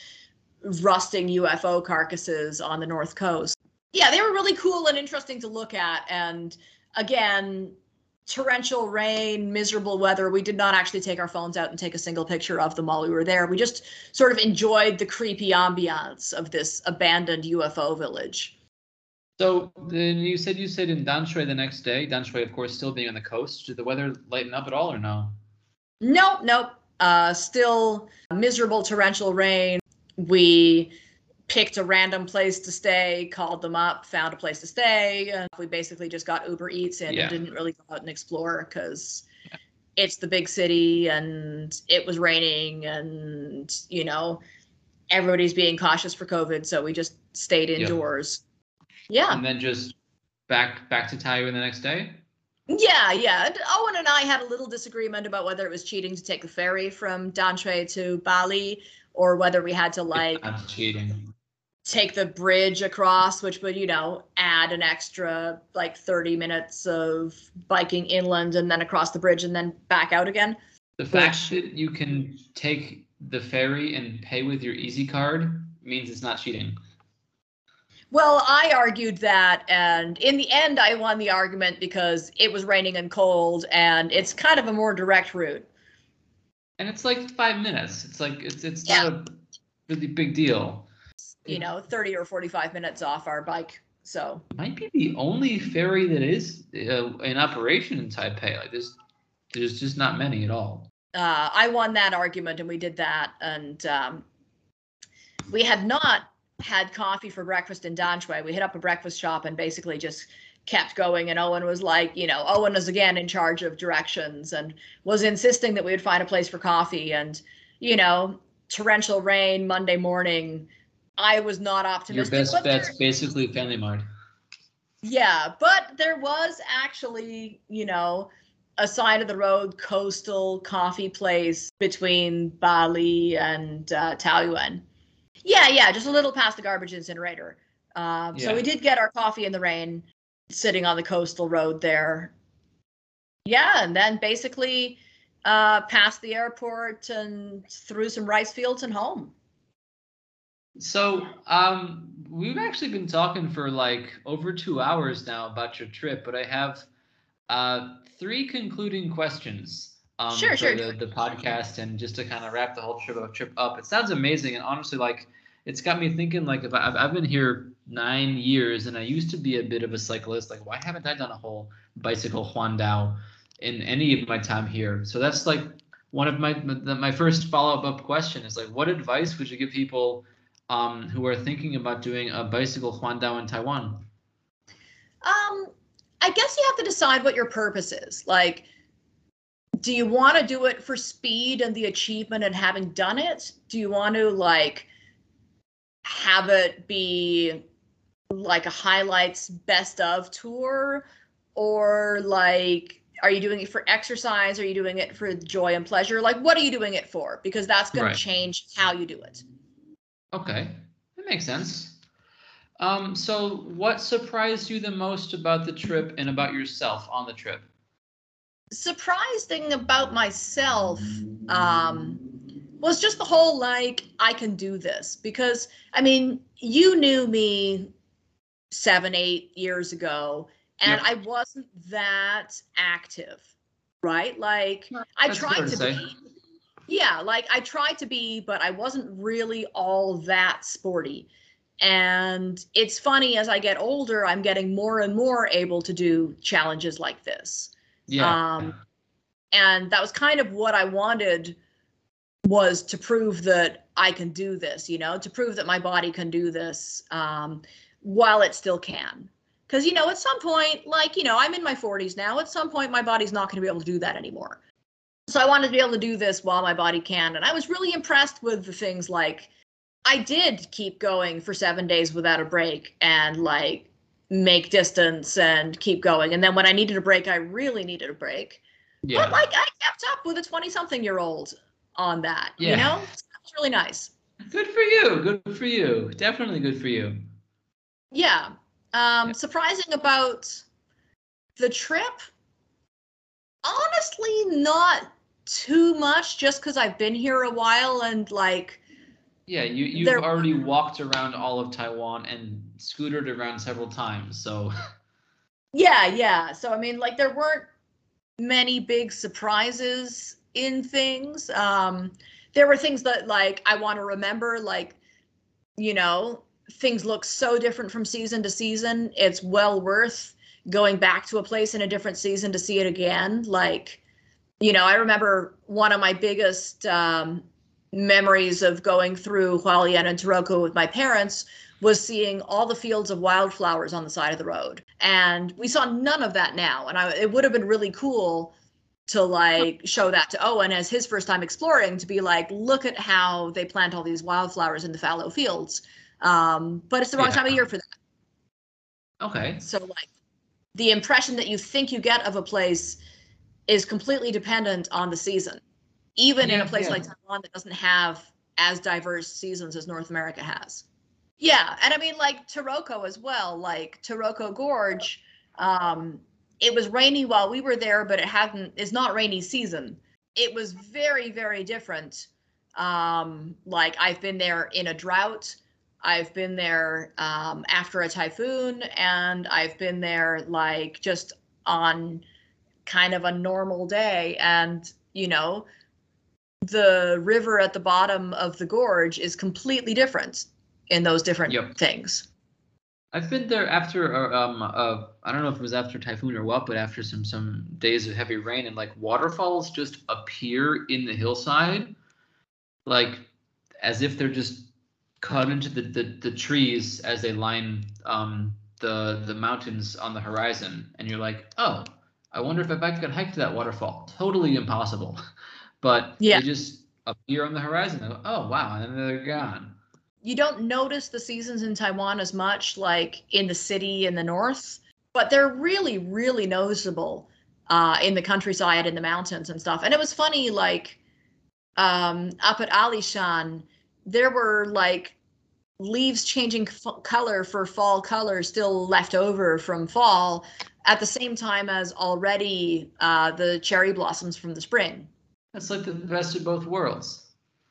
rusting UFO carcasses on the North Coast. Yeah, they were really cool and interesting to look at. And again, torrential rain, miserable weather. We did not actually take our phones out and take a single picture of them while we were there. We just sort of enjoyed the creepy ambiance of this abandoned UFO village. So then you said you stayed in Danshui the next day. Danshui, of course, still being on the coast. Did the weather lighten up at all or no? Nope, nope. Uh, still miserable torrential rain. We picked a random place to stay, called them up, found a place to stay. And we basically just got Uber Eats in Yeah. and didn't really go out and explore because it's the big city and it was raining and, you know, everybody's being cautious for COVID. So we just stayed indoors. Yeah. And then just back back to Taoyuan the next day. Yeah, yeah. Owen and I had a little disagreement about whether it was cheating to take the ferry from Danshui to Bali or whether we had to like That's cheating. Take the bridge across, which would, you know, add an extra like 30 minutes of biking inland and then across the bridge and then back out again. The fact that you can take the ferry and pay with your Easy card means it's not cheating. Well, I argued that, and in the end, I won the argument because it was raining and cold, and it's kind of a more direct route. And it's like five minutes. It's like it's it's Yeah. not a really big deal. You know, 30 or 45 minutes off our bike. So, It might be the only ferry that is uh, in operation in Taipei. Like there's there's just not many at all. uh, I won that argument, and we did that. And um, we had not had coffee for breakfast in Danshui. We hit up a breakfast shop and basically just kept going. And Owen was like, you know, Owen is again in charge of directions and was insisting that we would find a place for coffee. And, you know, torrential rain Monday morning. I was not optimistic. Your best bet's basically Family Mart. yeah, but there was actually, you know, a side of the road coastal coffee place between Bali and uh, Taoyuan. Yeah, yeah, just a little past the garbage incinerator. Um, So we did get our coffee in the rain, sitting on the coastal road there. Yeah, and then basically uh, past the airport and through some rice fields and home. So, um, we've actually been talking for like over two hours now about your trip, but I have uh, three concluding questions um, Sure, for sure. The, the podcast and just to kind of wrap the whole trip up, trip up. It sounds amazing, and honestly, like it's got me thinking. Like, if I, I've, been here nine years, and I used to be a bit of a cyclist. Like, why haven't I done a whole bicycle Huandao in any of my time here? So that's like one of my my first follow up question is like, what advice would you give people? Um, who are thinking about doing a bicycle Huandao in Taiwan. Um, I guess you have to decide what your purpose is. Like, do you want to do it for speed and the achievement and having done it? Do you want to like have it be like a highlights best of tour or like are you doing it for exercise are you doing it for joy and pleasure like what are you doing it for because that's going Right. to change how you do it Okay, that makes sense. Um, so, what surprised you the most about the trip and about yourself on the trip? Surprising about myself um, was just the whole like I can do this because I mean you knew me seven eight years ago and Yep. I wasn't that active right like I That's fair tried to to be yeah like I tried to be but I wasn't really all that sporty and it's funny as I get older I'm getting more and more able to do challenges like this Yeah. um, and that was kind of what I wanted was to prove that I can do this, you know, to prove that my body can do this um, while it still can. Because, you know, at some point, like, you know, I'm in my 40s now, at some point, my body's not going to be able to do that anymore. So I wanted to be able to do this while my body can. And I was really impressed with the things like I did keep going for seven days without a break and like make distance and keep going. And then when I needed a break, I really needed a break. yeah. But like I kept up with a 20 something year old on that. Yeah. You know? It's really nice. Good for you. Good for you. Definitely good for you. Yeah. Um Yeah. surprising about the trip. Honestly, not too much just because I've been here a while and like Yeah, you you've There- already walked around all of Taiwan and scootered around several times. So Yeah, yeah. So I mean, like there weren't many big surprises in things. Um there were things that like I want to remember like you know, things look so different from season to season. It's well worth going back to a place in a different season to see it again. Like you know, I remember one of my biggest um, memories of going through Hualien and Taroko with my parents was seeing all the fields of wildflowers on the side of the road. And we saw none of that now. And I, it would have been really cool to like show that to Owen as his first time exploring to be like, look at how they plant all these wildflowers in the fallow fields. Um, but it's the wrong yeah. time of year for that. Okay. So like the impression that you think you get of a place is completely dependent on the season. Even yeah, in a place yeah. like Taiwan that doesn't have as diverse seasons as North America has. Yeah, and I mean like Taroko as well, like Taroko Gorge. Um, it was rainy while we were there, but it hadn't. It's not rainy season. It was very very different. Um, like I've been there in a drought. I've been there um, after a typhoon, and I've been there like just on kind of a normal day. And you know, the river at the bottom of the gorge is completely different in those different yep. things. I've been there after, uh, um, uh, I don't know if it was after typhoon or what, but after some some days of heavy rain and like waterfalls just appear in the hillside, like as if they're just cut into the, the, the trees as they line um, the the mountains on the horizon, and you're like, oh, I wonder if I could hike to that waterfall. Totally impossible, but yeah. they just appear on the horizon. oh wow, and then they're gone you don't notice the seasons in Taiwan as much like in the city in the north, but they're really, really noticeable uh, in the countryside in the mountains and stuff. And it was funny, like um, up at Alishan, there were like leaves changing f- color for fall color still left over from fall at the same time as already uh, the cherry blossoms from the spring. That's like the best of both worlds.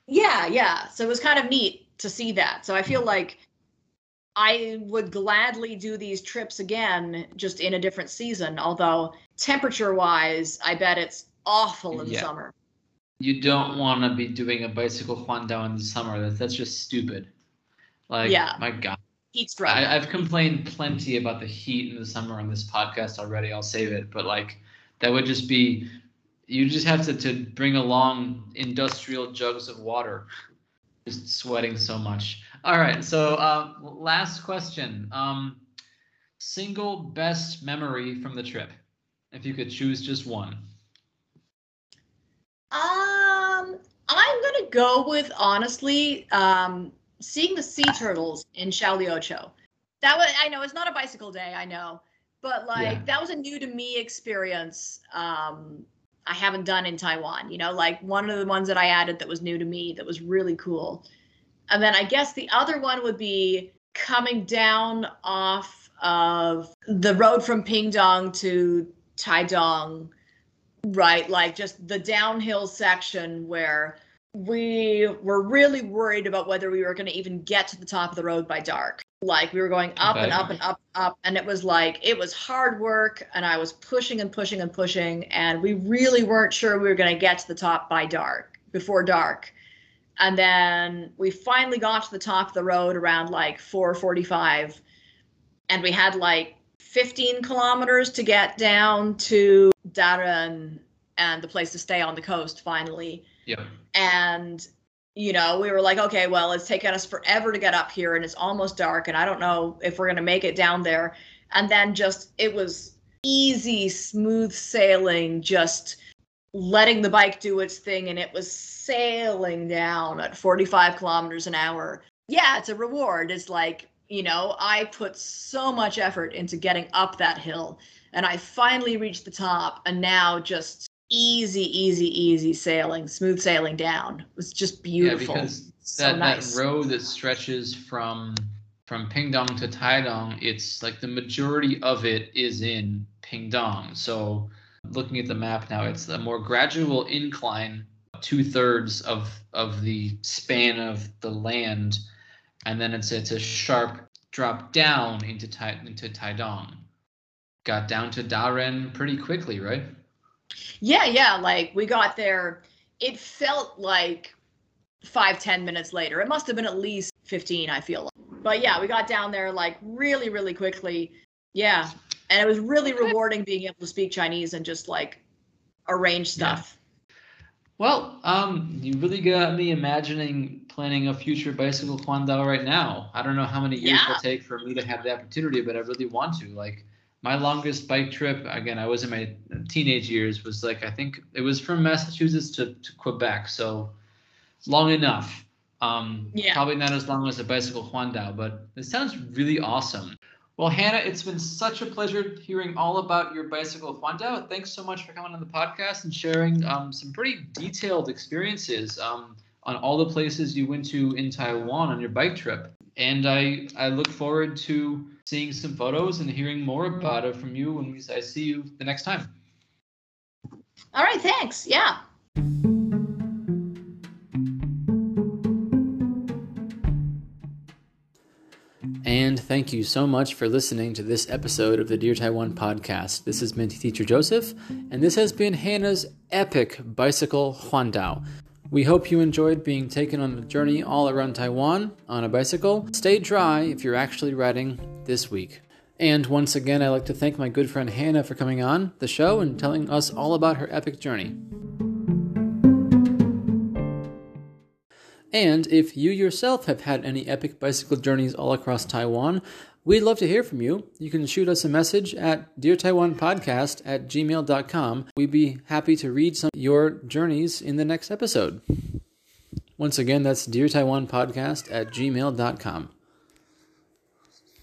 Yeah, yeah. So it was kind of neat to see that. So I feel like I would gladly do these trips again, just in a different season. Although temperature wise, I bet it's awful in yeah. summer. You don't want to be doing a bicycle Huandao in the summer. That's that's just stupid. Like, yeah. my God. I, I've complained plenty about the heat in the summer on this podcast already. I'll save it. But like, that would just be you just have to, to bring along industrial jugs of water just sweating so much. All right, so uh, last question. Um, single best memory from the trip, if you could choose just one. Um, I'm gonna go with honestly, um, seeing the sea turtles in Xiaoliuqiu. That was I know it's not a bicycle day, I know, but like yeah. that was a new to me experience. Um, I haven't done in Taiwan. You know, like one of the ones that I added that was new to me that was really cool. And then I guess the other one would be coming down off of the road from Pingdong to Taidong, right? Like just the downhill section where we were really worried about whether we were going to even get to the top of the road by dark. Like we were going up okay. and up and up and up, and it was like it was hard work, and I was pushing and pushing and pushing, and we really weren't sure we were going to get to the top by dark, before dark. And then we finally got to the top of the road around like 4:45, and we had like 15 kilometers to get down to Daren and the place to stay on the coast finally. Yeah. And you know, we were like, okay, well, it's taken us forever to get up here and it's almost dark and I don't know if we're going to make it down there. And then just, it was easy, smooth sailing, just letting the bike do its thing and it was sailing down at 45 kilometers an hour. Yeah, it's a reward. It's like, you know, I put so much effort into getting up that hill and I finally reached the top and now just easy, easy, easy sailing, smooth sailing down. It was just beautiful. Yeah, because so that, nice. that road that stretches from from Pingdong to Taidong, it's like the majority of it is in Pingdong. So looking at the map now, it's a more gradual incline, two thirds of of the span of the land, and then it's it's a sharp drop down into Tai, into Taidong. Got down to Daren pretty quickly, right? Yeah, yeah. Like we got there, it felt like five, ten minutes later. It must have been at least 15, I feel like. But yeah, we got down there like really, really quickly. Yeah. And it was really rewarding being able to speak Chinese and just like arrange stuff. Yeah. Well, um, you really got me imagining planning a future bicycle Huandao right now. I don't know how many years yeah. it'll take for me to have the opportunity, but I really want to. Like my longest bike trip, again, I was in my teenage years, was like I think it was from Massachusetts to, to Quebec, so long enough. Um, yeah. Probably not as long as a bicycle Huandao, but it sounds really awesome. Well, Hannah, it's been such a pleasure hearing all about your bicycle Huandao. Thanks so much for coming on the podcast and sharing um, some pretty detailed experiences um, on all the places you went to in Taiwan on your bike trip. And I, I look forward to seeing some photos and hearing more about it from you when we, I see you the next time. All right, thanks. Yeah. And thank you so much for listening to this episode of the Dear Taiwan podcast. This has been Teacher Joseph, and this has been Hannah's epic bicycle Huandao. We hope you enjoyed being taken on a journey all around Taiwan on a bicycle. Stay dry if you're actually riding this week. And once again, I'd like to thank my good friend Hannah for coming on the show and telling us all about her epic journey. And if you yourself have had any epic bicycle journeys all across Taiwan, we'd love to hear from you. You can shoot us a message at Dear Taiwan Podcast at gmail.com. We'd be happy to read some your journeys in the next episode. Once again, that's Dear Taiwan Podcast at gmail.com.